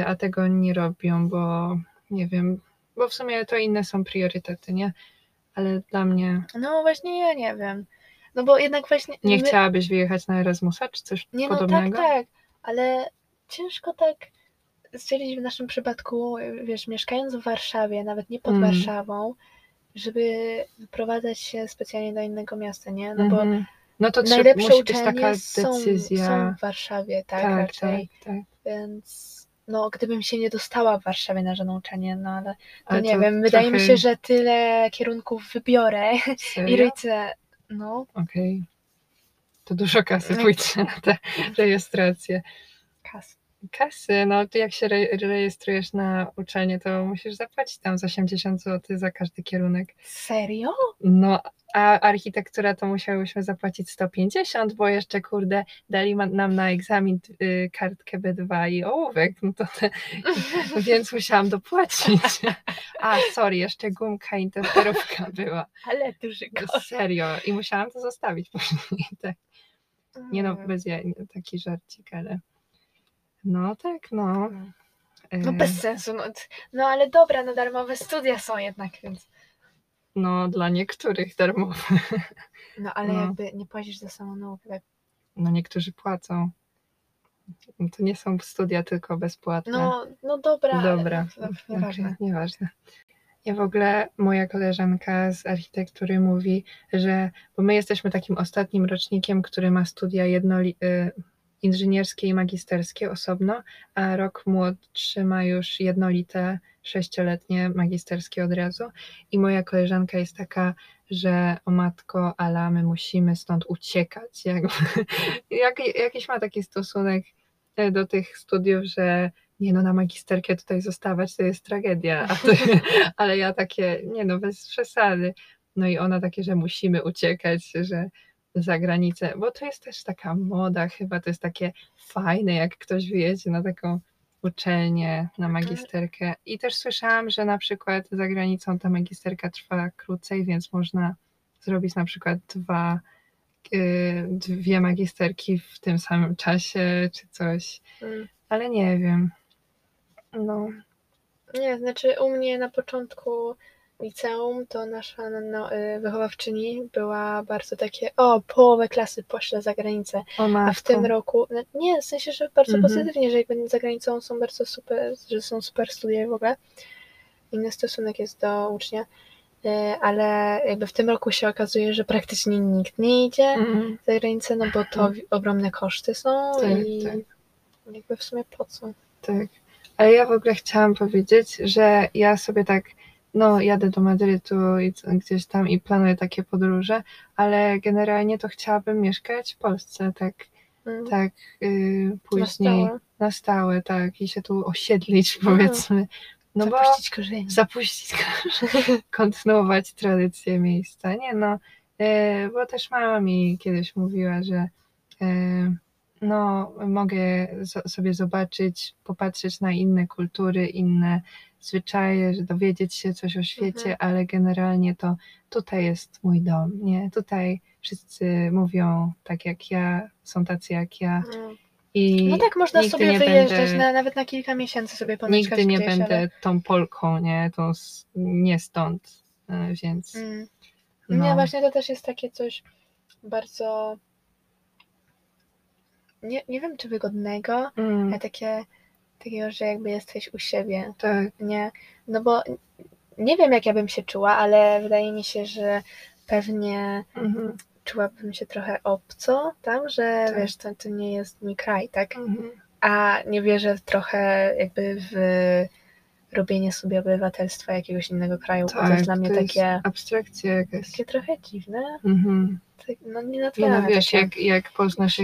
a tego nie robią, bo nie wiem, bo w sumie to inne są priorytety, nie? Ale dla mnie No właśnie ja nie wiem. No bo jednak właśnie... nie my- chciałabyś wyjechać na Erasmusa czy coś Nie no tak, podobnego? tak, ale ciężko tak stwierdzić w naszym przypadku, wiesz, mieszkając w Warszawie, nawet nie pod Mm. Warszawą, żeby wyprowadzać się specjalnie do innego miasta, nie? No bo Mhm. no to najlepsze musi uczelnie taka są, decyzja. są w Warszawie, tak, tak, raczej. tak, tak. Więc no, gdybym się nie dostała w Warszawie na żadne uczenie, no ale to Ale nie wiem, wydaje mi się, że tyle kierunków wybiorę i Serio? rodzice, no, Okej. To dużo kasy No. pójdzie na tę rejestrację. kas. Kasy, no to jak się re rejestrujesz na uczelnię, to musisz zapłacić tam z 80 zł za każdy kierunek. Serio? No, a architektura to musiałyśmy zapłacić 150, bo jeszcze, kurde, dali nam na egzamin y, kartkę B2 i ołówek, no to te, więc musiałam dopłacić. A, sorry, jeszcze gumka i temperówka była. Ale duży No, koszt. serio. I musiałam to zostawić później. Tak. Nie no, bez ja, taki żarcik, ale no tak, no. No E, bez sensu. No, no ale dobra, no darmowe studia są jednak, więc. No, dla niektórych darmowe. No ale No. jakby nie płacisz za samą naukę. Tak. No, niektórzy płacą. No, To nie są studia tylko bezpłatne. No, no dobra. ale- Dobra, no, to Okej, Nieważne. nieważne. Ja w ogóle, moja koleżanka z architektury mówi, że, bo my jesteśmy takim ostatnim rocznikiem, który ma studia jednoli, y, inżynierskie i magisterskie osobno, a rok młodszy ma już jednolite, sześcioletnie magisterskie od razu. I moja koleżanka jest taka, że o matko, ala my musimy stąd uciekać. Jakby, jak, jakiś ma taki stosunek e, do tych studiów, że nie no, na magisterkę tutaj zostawać to jest tragedia, to, ale ja takie, nie no, bez przesady. No i ona takie, że musimy uciekać, że za granicę, bo to jest też taka moda chyba, to jest takie fajne, jak ktoś wyjedzie na taką uczelnię, na magisterkę. I też słyszałam, że na przykład za granicą ta magisterka trwa krócej, więc można zrobić na przykład dwa, y, dwie magisterki w tym samym czasie, czy coś, Mm. ale nie wiem. No, Nie, znaczy u mnie na początku liceum to nasza no, y, wychowawczyni była bardzo takie, o, połowę klasy pośle za granicę. A w tym roku, no, nie, w sensie, że bardzo Mhm. pozytywnie, że jakby za granicą są bardzo super, że są super studia i w ogóle. Inny stosunek jest do ucznia, y, ale jakby w tym roku się okazuje, że praktycznie nikt nie idzie Mhm. za granicę, no bo to wi- ogromne koszty są Tak, i tak. jakby w sumie po co? Tak. Ale ja w ogóle chciałam powiedzieć, że ja sobie tak, no jadę do Madrytu i gdzieś tam i planuję takie podróże, ale generalnie to chciałabym mieszkać w Polsce, tak, Mm. tak yy, Na później stałe. na stałe, tak, i się tu osiedlić powiedzmy. No bo Zapuścić korzenie. zapuścić, kontynuować tradycję miejsca. Nie no, e, bo też mama mi kiedyś mówiła, że e, no mogę sobie zobaczyć, popatrzeć na inne kultury, inne zwyczaje, że dowiedzieć się coś o świecie, Mhm. ale generalnie to tutaj jest mój dom, nie? Tutaj wszyscy mówią tak jak ja, są tacy jak ja Mm. i No tak, można sobie wyjeżdżać będę- na, nawet na kilka miesięcy sobie pomieszkać Nigdy nie gdzieś, będę ale... tą Polką, nie? Tą nie stąd, e, więc Mm. no. Nie, właśnie to też jest takie coś bardzo... Nie, nie wiem, czy wygodnego, Mm, ale takie, takiego, że jakby jesteś u siebie, tak, nie? No bo nie wiem, jak ja bym się czuła, ale wydaje mi się, że pewnie mhm, czułabym się trochę obco tam, że Tak. wiesz, to, to nie jest mój kraj, tak? mhm. A nie wierzę trochę jakby w robienie sobie obywatelstwa jakiegoś innego kraju, bo to tak, jest dla mnie takie, abstrakcja jakaś. takie trochę dziwne. Mhm. Tak, no nie Nie no naturalne. wiesz, takie. jak, jak poznasz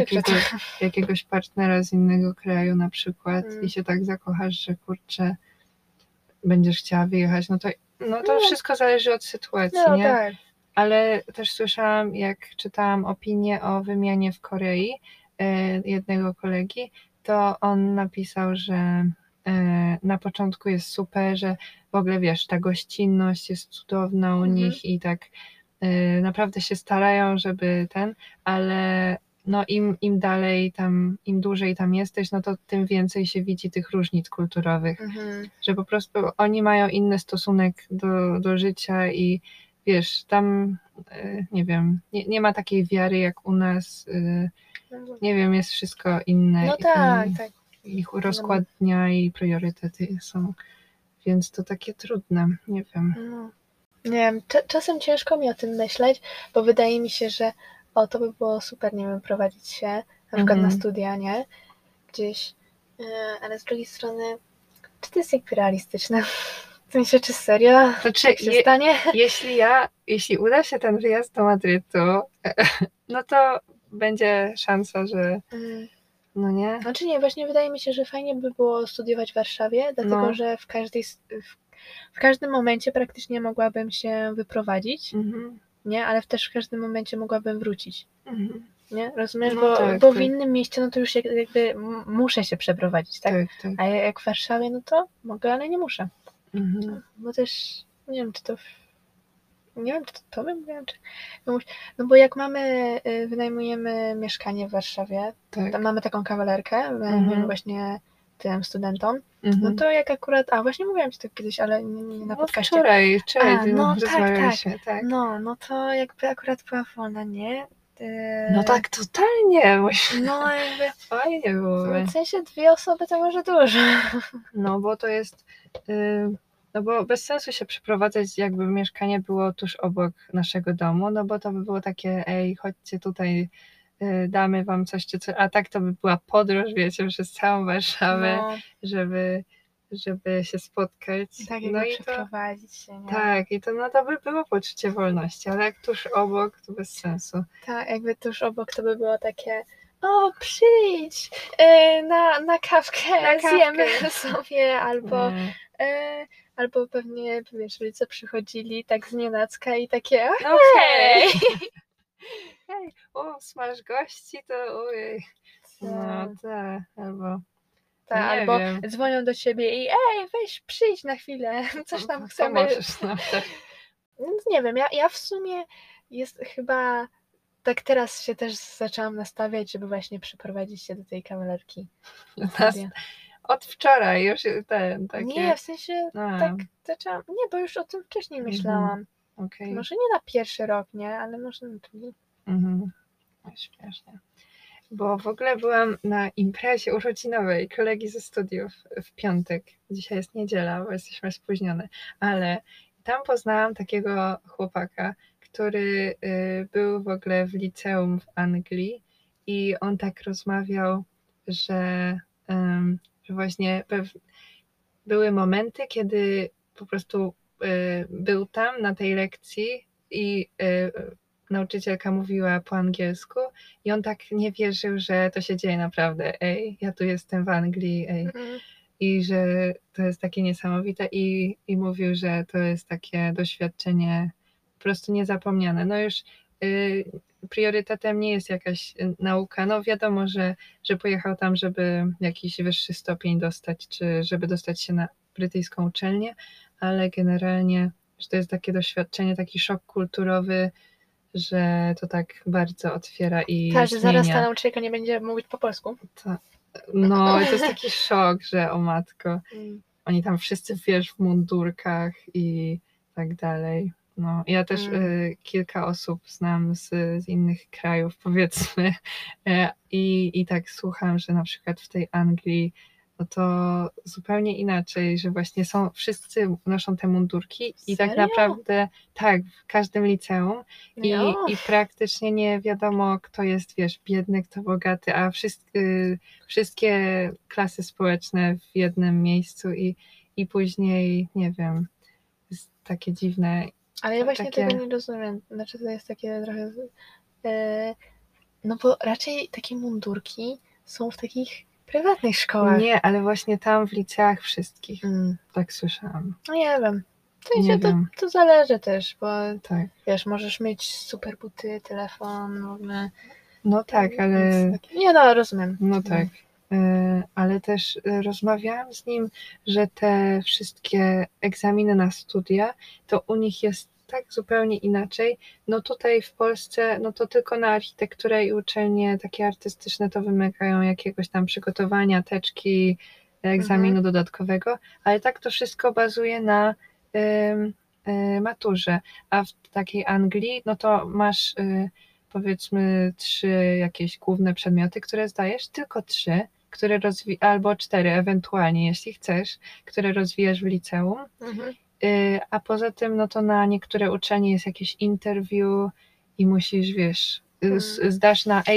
jakiegoś, partnera z innego kraju na przykład Mm. i się tak zakochasz, że kurczę, będziesz chciała wyjechać, no to, no to No. wszystko zależy od sytuacji, No nie? tak. Ale też słyszałam, jak czytałam opinię o wymianie w Korei e, jednego kolegi, to on napisał, że na początku jest super, że w ogóle wiesz, ta gościnność jest cudowna u Mhm. nich i tak e, naprawdę się starają, żeby ten, ale no im, im dalej tam, im dłużej tam jesteś, no to tym więcej się widzi tych różnic kulturowych Mhm. że po prostu oni mają inny stosunek do, do życia i wiesz, tam e, nie wiem, nie, nie ma takiej wiary jak u nas, e, No, nie wiem, jest wszystko inne. no tak, i, tak. Ich rozkład dnia i priorytety są, więc to takie trudne, nie wiem. No. Nie wiem, cza- czasem ciężko mi o tym myśleć, bo wydaje mi się, że o, to by było super, nie wiem, prowadzić się na przykład na Mhm. studia, nie? Gdzieś, e, ale z drugiej strony, czy to jest jakby realistyczne? W sensie, czy serio Znaczy, tak się je, stanie? jeśli ja, jeśli uda się ten wyjazd do Madrytu, no to będzie szansa, że Mm, No nie? Znaczy nie, właśnie wydaje mi się, że fajnie by było studiować w Warszawie, dlatego No. że w każdej, w, w każdym momencie praktycznie mogłabym się wyprowadzić, Mhm. nie? Ale też w każdym momencie mogłabym wrócić, Mhm. nie? Rozumiesz? No bo tak, bo w tak. innym mieście, no to już jak- jakby muszę się przeprowadzić, tak? Tak, tak. A jak w Warszawie, no to mogę, ale nie muszę. Mhm. Bo też nie wiem, czy to. Nie wiem, czy to tobie mówiłam, czy komuś. No bo jak mamy, y, wynajmujemy mieszkanie w Warszawie, Tak. tam mamy taką kawalerkę, wynajmujemy Mhm. właśnie tym studentom, no Mhm. to jak akurat. A właśnie mówiłam ci to kiedyś, ale nie, nie na No podcaście. wczoraj, wczoraj A, no tak, rozmawialiśmy, tak. No, no to jakby akurat była wolna, nie? Y, No tak, totalnie. bo- No jakby. Fajnie byłoby. W sensie dwie osoby to może dużo. No bo to jest. y, No bo bez sensu się przeprowadzać, jakby mieszkanie było tuż obok naszego domu, no bo to by było takie, ej, chodźcie tutaj, y, damy wam coś czy coś, a tak to by była podróż, wiecie, przez całą Warszawę, No, żeby, żeby się spotkać. tak no i to, przeprowadzić się, nie? tak, i to, no to by było poczucie wolności, ale jak tuż obok, to bez sensu. Tak, jakby tuż obok to by było takie o, przyjdź e, na, na kawkę, Na kawkę. zjemy sobie, albo, Nie. Albo pewnie, wiesz, rodzice przychodzili tak z nienacka i takie No hej! Hej, o, smaż gości, to ojej. No tak, albo Tak, nie albo wiem. dzwonią do ciebie i ej, weź przyjdź na chwilę, coś tam chcemy. Pomożesz nam tak. Więc nie wiem, ja, ja w sumie jest chyba tak teraz się też zaczęłam nastawiać, żeby właśnie przeprowadzić się do tej kawalerki. na Nas. Od wczoraj już ten taki. Nie, w sensie A, tak zaczęłam. Nie, bo już o tym wcześniej Mhm. myślałam. okej. Może nie na pierwszy rok, nie, ale może na drugi. Mhm. No, Śmiesznie. Bo w ogóle byłam na imprezie urodzinowej kolegi ze studiów w piątek. Dzisiaj jest niedziela, bo jesteśmy spóźnione, ale tam poznałam takiego chłopaka, który y, był w ogóle w liceum w Anglii i on tak rozmawiał, że, że właśnie były momenty, kiedy po prostu y, był tam na tej lekcji i y, nauczycielka mówiła po angielsku i on tak nie wierzył, że to się dzieje naprawdę. Ej, ja tu jestem w Anglii, ej. I że to jest takie niesamowite i, i mówił, że to jest takie doświadczenie po prostu niezapomniane. No już y, priorytetem nie jest jakaś y, nauka. No wiadomo, że, że pojechał tam, żeby jakiś wyższy stopień dostać, czy żeby dostać się na brytyjską uczelnię, ale generalnie, że to jest takie doświadczenie, taki szok kulturowy, że to tak bardzo otwiera i Tak, że zaraz ta nauczycielka nie będzie mówić po polsku. To, no, to jest taki szok, że o matko, oni tam wszyscy, wiesz, w mundurkach i tak dalej. No, ja też Mm. y, kilka osób znam z, z innych krajów, powiedzmy, e, i, i tak słucham, że na przykład w tej Anglii, no to zupełnie inaczej, że właśnie są, wszyscy noszą te mundurki i tak naprawdę, tak, w każdym liceum i, No. i praktycznie nie wiadomo, kto jest, wiesz, biedny, kto bogaty, a wszystkie, wszystkie klasy społeczne w jednym miejscu i, i później, nie wiem, jest takie dziwne. Ale ja właśnie takie- tego nie rozumiem. Znaczy to jest takie trochę... E, no bo raczej takie mundurki są w takich prywatnych szkołach. Nie, ale właśnie tam w liceach wszystkich, Mm. tak słyszałam. No nie wiem. W Nie sensie to, wiem. to zależy też, bo Tak. wiesz, możesz mieć super buty, telefon, w ogóle. No tak, ale... Nie no, rozumiem. No tak. E, Ale też e, rozmawiałam z nim, że te wszystkie egzaminy na studia, to u nich jest tak zupełnie inaczej. No tutaj w Polsce, no to tylko na architekturę i uczelnie takie artystyczne to wymagają jakiegoś tam przygotowania, teczki, egzaminu dodatkowego, ale tak to wszystko bazuje na em, e, maturze. A w takiej Anglii, no to masz e, powiedzmy trzy jakieś główne przedmioty, które zdajesz, tylko trzy, które rozwi- albo cztery ewentualnie, jeśli chcesz, które rozwijasz w liceum. Mhm. Y, A poza tym, no to na niektóre uczelnie jest jakieś interview i musisz, wiesz, y, Hmm. zdasz na A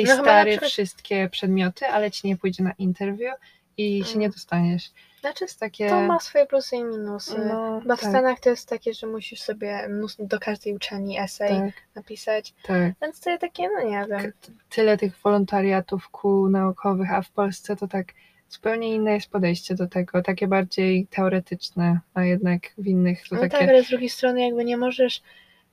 No wszystkie przedmioty, ale ci nie pójdzie na interview i się nie dostaniesz. Znaczy, Jest takie... to ma swoje plusy i minusy. no, Chyba w tak, Stanach to jest takie, że musisz sobie do każdej uczelni esej tak, napisać, tak. więc to jest takie, no nie wiem. Tyle tych wolontariatów kół naukowych, a w Polsce to tak zupełnie inne jest podejście do tego, takie bardziej teoretyczne, a jednak w innych to No takie... tak, ale z drugiej strony jakby nie możesz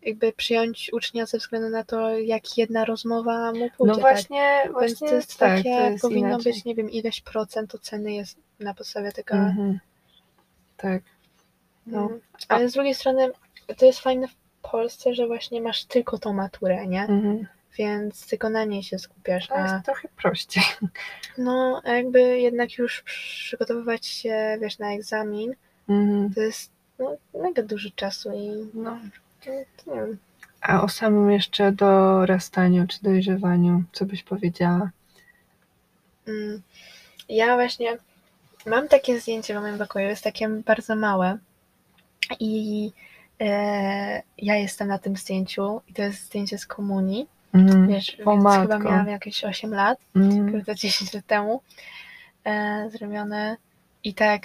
jakby przyjąć ucznia ze względu na to, jak jedna rozmowa mu pójdzie. no właśnie, tak? Więc właśnie to jest tak, takie, to jest powinno inaczej. być, nie wiem, ileś procent oceny jest na podstawie tego. Mhm. Tak, no. Mhm. Ale z drugiej strony to jest fajne w Polsce, że właśnie masz tylko tą maturę, nie? Mhm. Więc tylko na niej się skupiasz, To a jest trochę prościej. no jakby jednak już przygotowywać się, wiesz, na egzamin, Mhm. to jest no, mega dużo czasu i No. To nie wiem. A o samym jeszcze dorastaniu czy dojrzewaniu, co byś powiedziała? Mm. Ja właśnie mam takie zdjęcie w moim pokoju, jest takie bardzo małe i e, ja jestem na tym zdjęciu i to jest zdjęcie z komunii, Mhm. wiesz, O więc chyba miałam jakieś 8 lat, Mhm. kurde 10 lat temu e, zrobione i tak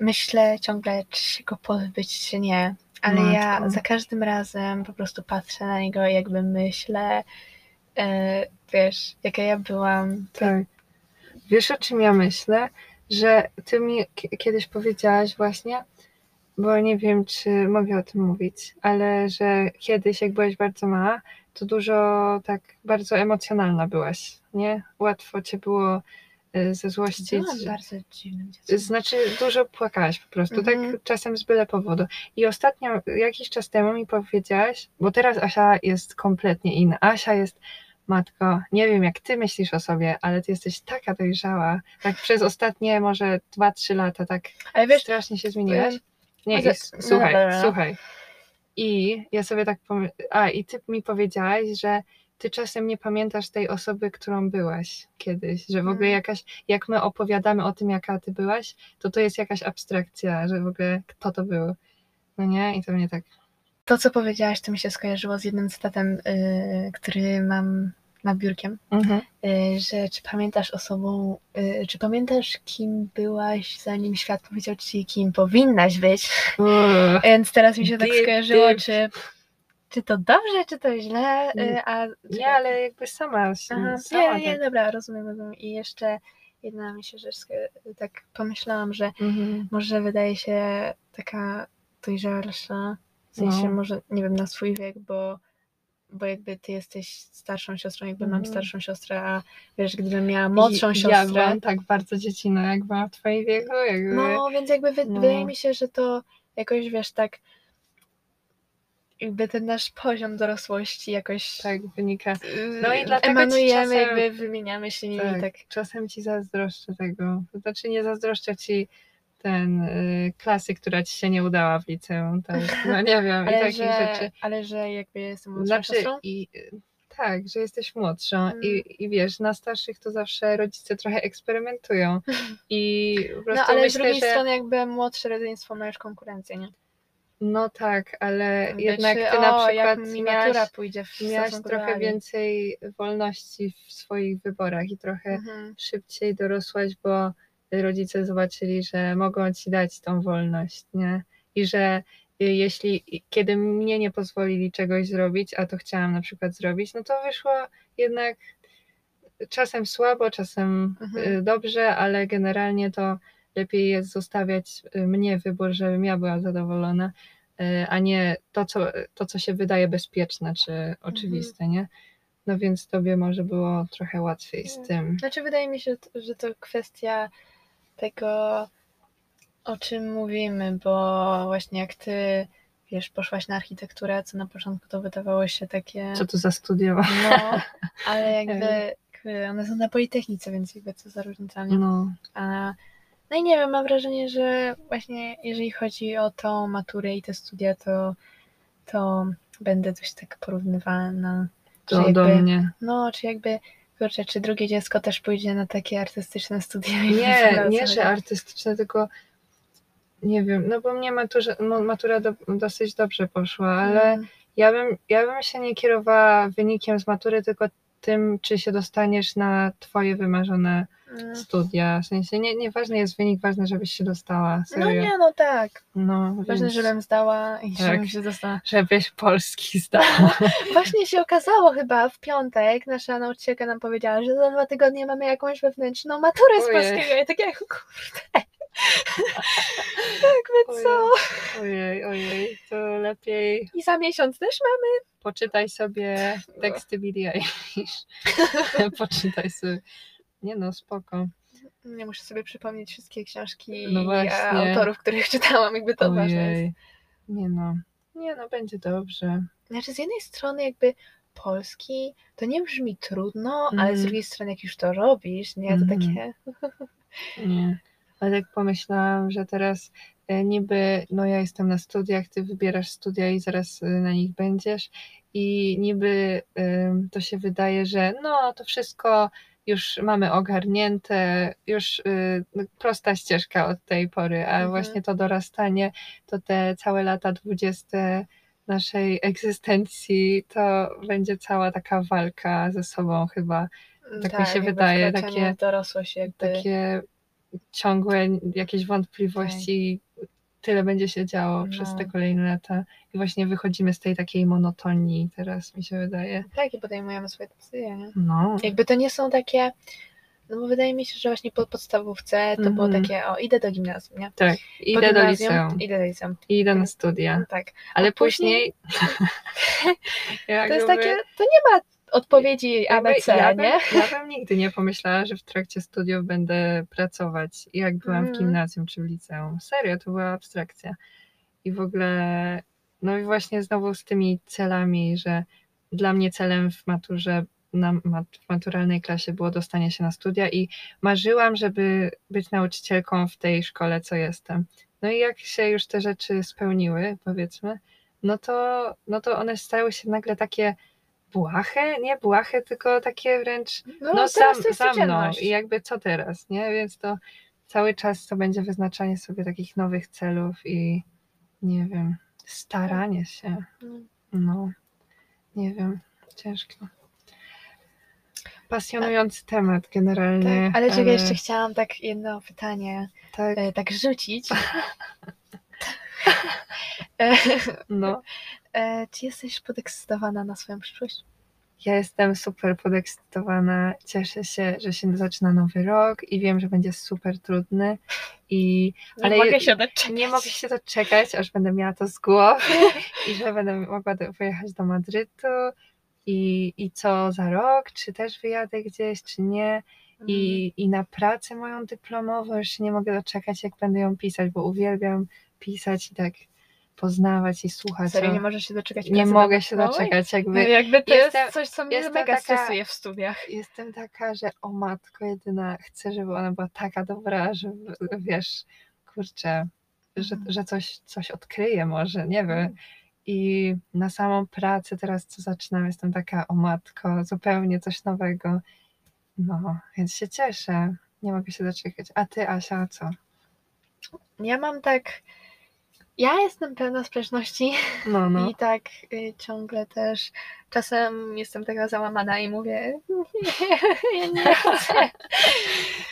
myślę ciągle, czy się go pozbyć, czy nie. Ale ja za każdym razem po prostu patrzę na niego i jakby myślę, e, wiesz, jaka ja byłam. Tak. Wiesz o czym ja myślę? Że ty mi kiedyś powiedziałaś właśnie, bo nie wiem, czy mogę o tym mówić, ale że kiedyś, jak byłaś bardzo mała, to dużo tak bardzo emocjonalna byłaś, nie? Łatwo cię było y, zezłościć. Byłam bardzo dziwnym dzieckiem. Znaczy, dużo płakałaś po prostu, Mhm. tak czasem z byle powodu. I ostatnio, jakiś czas temu mi powiedziałaś, bo teraz Asia jest kompletnie inna. Asia jest, matko, nie wiem jak ty myślisz o sobie, ale ty jesteś taka dojrzała. Tak przez ostatnie może 2-3 lata tak Ale wiesz, strasznie się zmieniłaś. em, Nie, s- słuchaj, no słuchaj. I ja sobie tak pomyślałam, a i ty mi powiedziałaś, że ty czasem nie pamiętasz tej osoby, którą byłaś kiedyś, że w ogóle Mm. jakaś, jak my opowiadamy o tym, jaka ty byłaś, to to jest jakaś abstrakcja, że w ogóle kto to był. No nie? I to mnie tak, to co powiedziałaś, to mi się skojarzyło z jednym cytatem, y, który mam nad biurkiem, mhm. y, że czy pamiętasz osobą, y, czy pamiętasz kim byłaś, zanim świat powiedział ci, kim powinnaś być? Uuu. Więc teraz mi się tak skojarzyło, deep. czy, czy to dobrze, czy to źle, y, a... Nie, ale jakby sama, Aha, sama nie, nie, tak. dobra, rozumiem, rozumiem. I jeszcze jedna mi się rzecz, sko- tak pomyślałam, że Mhm. może wydaje się taka dojrzalsza, w sensie No. może, nie wiem, na swój wiek, bo, bo jakby ty jesteś starszą siostrą, jakby mam Mhm. starszą siostrę, a wiesz, gdybym miała młodszą I, Ja siostrę, byłam tak bardzo dziecinna, jak byłam w twoim wieku, jakby. no więc jakby wy, No. wydaje mi się, że to jakoś, wiesz, tak jakby ten nasz poziom dorosłości jakoś Tak wynika. yy, No i dlatego emanujemy, czasem- jakby wymieniamy się nimi Tak, tak. czasem ci zazdroszczę tego. Znaczy nie zazdroszczę ci ten y, klasy, która ci się nie udała w liceum, tak, no nie wiem, i Ale takich że, rzeczy. ale że jakby jestem młodszą Znaczy, i, y, tak, że jesteś młodszą Mm. i, i wiesz, na starszych to zawsze rodzice trochę eksperymentują i po prostu no ale z myślę, drugiej że strony jakby młodsze rodzeństwo ma już konkurencję, nie? No tak, ale Jakby, jednak czy, ty na o, przykład miałaś, matura pójdzie w miałaś trochę więcej wolności w swoich wyborach i trochę Mhm. szybciej dorosłaś, bo rodzice zobaczyli, że mogą ci dać tą wolność, nie? I że y, jeśli, kiedy mnie nie pozwolili czegoś zrobić, a to chciałam na przykład zrobić, no to wyszło jednak czasem słabo, czasem Mhm. y, dobrze, ale generalnie to lepiej jest zostawiać y, mnie wybór, żebym ja była zadowolona, y, a nie to, co, to, co się wydaje bezpieczne czy oczywiste, nie? No więc tobie może było trochę łatwiej z tym. Znaczy wydaje mi się, że to kwestia tego, o czym mówimy, bo właśnie jak ty, wiesz, poszłaś na architekturę, co na początku to wydawało się takie, Co to za studio? no, ale jakby one są na Politechnice, więc jakby co za różnica, nie? No, A, no i nie wiem, mam wrażenie, że właśnie jeżeli chodzi o tą maturę i te studia, to, to będę dość tak porównywana. to Że do jakby- mnie. No, czy jakby, kurczę, czy drugie dziecko też pójdzie na takie artystyczne studia? Nie, nie, że artystyczne, tylko nie wiem, no bo mnie maturze, no, matura do, dosyć dobrze poszła, ale Mm, ja, bym, ja bym się nie kierowała wynikiem z matury, tylko tym, czy się dostaniesz na twoje wymarzone. Studia. W sensie nie, nieważny jest wynik, ważne, żebyś się dostała. No Serio. nie, no tak. No, Ważne, więc żebym zdała i Tak. żebym się dostała. żebyś polski zdała. Właśnie się okazało chyba w piątek, nasza nauczycielka nam powiedziała, że za dwa tygodnie mamy jakąś wewnętrzną maturę z polskiego. I tak jak, kurde. Jakby co? Ojej, ojej, to lepiej I za miesiąc też mamy. poczytaj sobie teksty Billie Eilish. Poczytaj sobie. Nie no, spoko. Nie muszę sobie przypomnieć wszystkie książki No i właśnie. autorów, których czytałam, jakby to ważne jest. Ojej. Nie no. Nie no, będzie dobrze. Znaczy z jednej strony jakby polski to nie brzmi trudno, ale z Mhm. drugiej strony jak już to robisz, nie, to Mhm. takie... Nie. Ale tak pomyślałam, że teraz e, niby, no ja jestem na studiach, ty wybierasz studia i zaraz e, na nich będziesz i niby to się wydaje, że no to wszystko już mamy ogarnięte, już y, no, prosta ścieżka od tej pory, a Mhm. właśnie to dorastanie, to te całe lata dwudzieste naszej egzystencji, to będzie cała taka walka ze sobą chyba, Tak mi się jakby wydaje, takie- dorosłość jakby... takie ciągłe jakieś wątpliwości. Tyle będzie się działo przez te No. kolejne lata. I właśnie wychodzimy z tej takiej monotonii teraz, mi się wydaje. Tak, i podejmujemy swoje decyzje, nie? No, Jakby to nie są takie... No bo wydaje mi się, że właśnie po podstawówce to było Mhm. takie, o idę do gimnazjum, nie? tak. Idę do liceum, Idę do liceum. i idę na studia. No tak. Ale A później- później... To jest takie, to nie ma odpowiedzi ABC, ja bym, nie? Ja bym nigdy nie pomyślała, że w trakcie studiów będę pracować, jak byłam w Mhm. gimnazjum czy w liceum. Serio, to była abstrakcja. I w ogóle, no i właśnie znowu z tymi celami, że dla mnie celem w maturze, na mat, w maturalnej klasie było dostanie się na studia i marzyłam, żeby być nauczycielką w tej szkole, co jestem. No i jak się już te rzeczy spełniły, powiedzmy, no to, no to one stały się nagle takie błahe, nie błahe, tylko takie wręcz No, no, za, to jest za mną i jakby co teraz, nie? Więc to cały czas to będzie wyznaczanie sobie takich nowych celów i nie wiem, staranie się. No. No, nie wiem, ciężko. Pasjonujący temat generalnie. Tak, ale czekaj, jeszcze chciałam tak jedno pytanie Tak, e, tak rzucić. e, no. e, czy jesteś podekscytowana na swoją przyszłość? Ja jestem super podekscytowana. Cieszę się, że się zaczyna nowy rok i wiem, że będzie super trudny. I Nie Ale mogę się doczekać. Nie mogę się doczekać, aż będę miała to z głowy i że będę mogła do, pojechać do Madrytu i, i co za rok, czy też wyjadę gdzieś, czy nie. Mhm. I, I na pracę moją dyplomową już się nie mogę doczekać, jak będę ją pisać, bo uwielbiam pisać i tak poznawać i słuchać. Serio, nie możesz się doczekać nie mogę się doczekać, No, jakby jakby to jestem- jest coś, co mnie mega taka- stresuje w studiach. jestem taka, że o matko jedyna, chcę, żeby ona była taka dobra, że wiesz, kurczę, że, Mhm. że coś, coś odkryję może, nie wiem. I na samą pracę teraz, co zaczynam, jestem taka, o matko, zupełnie coś nowego. No, więc się cieszę. Nie mogę się doczekać. A ty, Asia, co? Ja mam tak... Ja jestem pełna sprzeczności No, no. i tak y, ciągle też czasem jestem taka załamana i mówię ja nie chcę.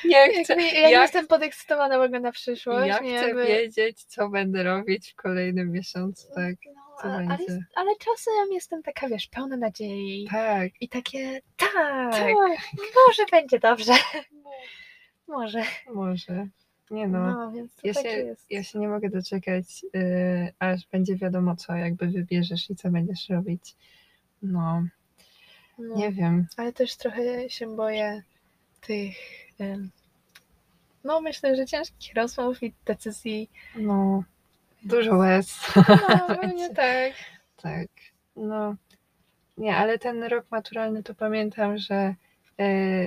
Nie Jakby, ja nie ja jestem podekscytowana w ogóle na przyszłość. Ja nie, chcę jakby- wiedzieć, co będę robić w kolejnym miesiącu, tak. No, co ale, będzie. ale czasem jestem taka, wiesz, pełna nadziei Tak. i takie, tak, Tak. może będzie dobrze. Może. Może. Nie No, no. Ja tak się, ja się nie mogę doczekać, yy, aż będzie wiadomo, co jakby wybierzesz i co będziesz robić. No, no, nie wiem. Ale też trochę się boję tych, em, no myślę, że ciężkich rozmów i decyzji. No, dużo łez. No, pewnie Będzie. tak. tak. No, nie, ale ten rok maturalny to pamiętam, że yy,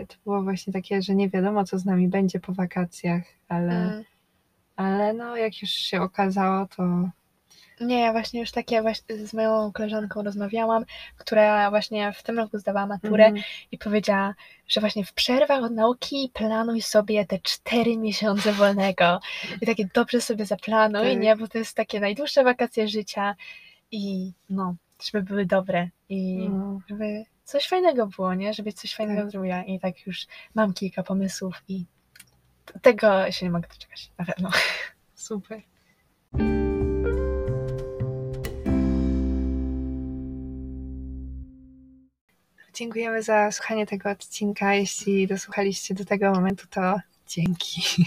to było właśnie takie, że nie wiadomo, co z nami będzie po wakacjach, ale, Mm. ale no, jak już się okazało, to Nie, ja właśnie już takie właśnie z moją koleżanką rozmawiałam, która właśnie w tym roku zdawała maturę Mhm. i powiedziała, że właśnie w przerwach od nauki planuj sobie te cztery miesiące wolnego. I takie dobrze sobie zaplanuj, Tak. nie? Bo to jest takie najdłuższe wakacje życia i no, żeby były dobre i no, żeby coś fajnego było, nie? Żebyś coś fajnego Tak. zrobiła i tak już mam kilka pomysłów i tego się nie mogę doczekać, na pewno. Super. Dziękujemy za słuchanie tego odcinka. Jeśli dosłuchaliście do tego momentu, to dzięki.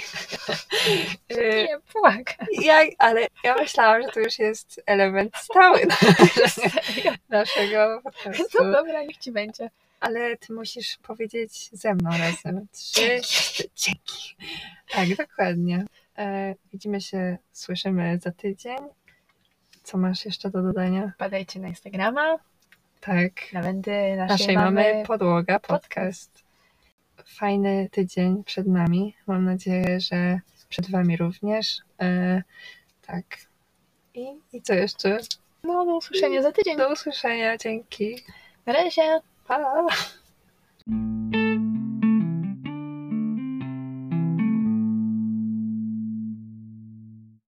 Y, Nie płakać. ja, ale ja myślałam, że to już jest element stały naszego podcastu. No dobra, niech ci będzie. Ale ty musisz powiedzieć ze mną razem. Trzy. Dzięki. Tak, dokładnie. E, widzimy się, słyszymy za tydzień. Co masz jeszcze do dodania? Wpadajcie na Instagrama, Tak. na wendy naszej, Naszej mamy mamy. podłoga, podcast. Fajny tydzień przed nami. Mam nadzieję, że przed wami również. E, tak. I, I co jeszcze? No, do usłyszenia za tydzień. Do usłyszenia. Dzięki. Na razie. Pa!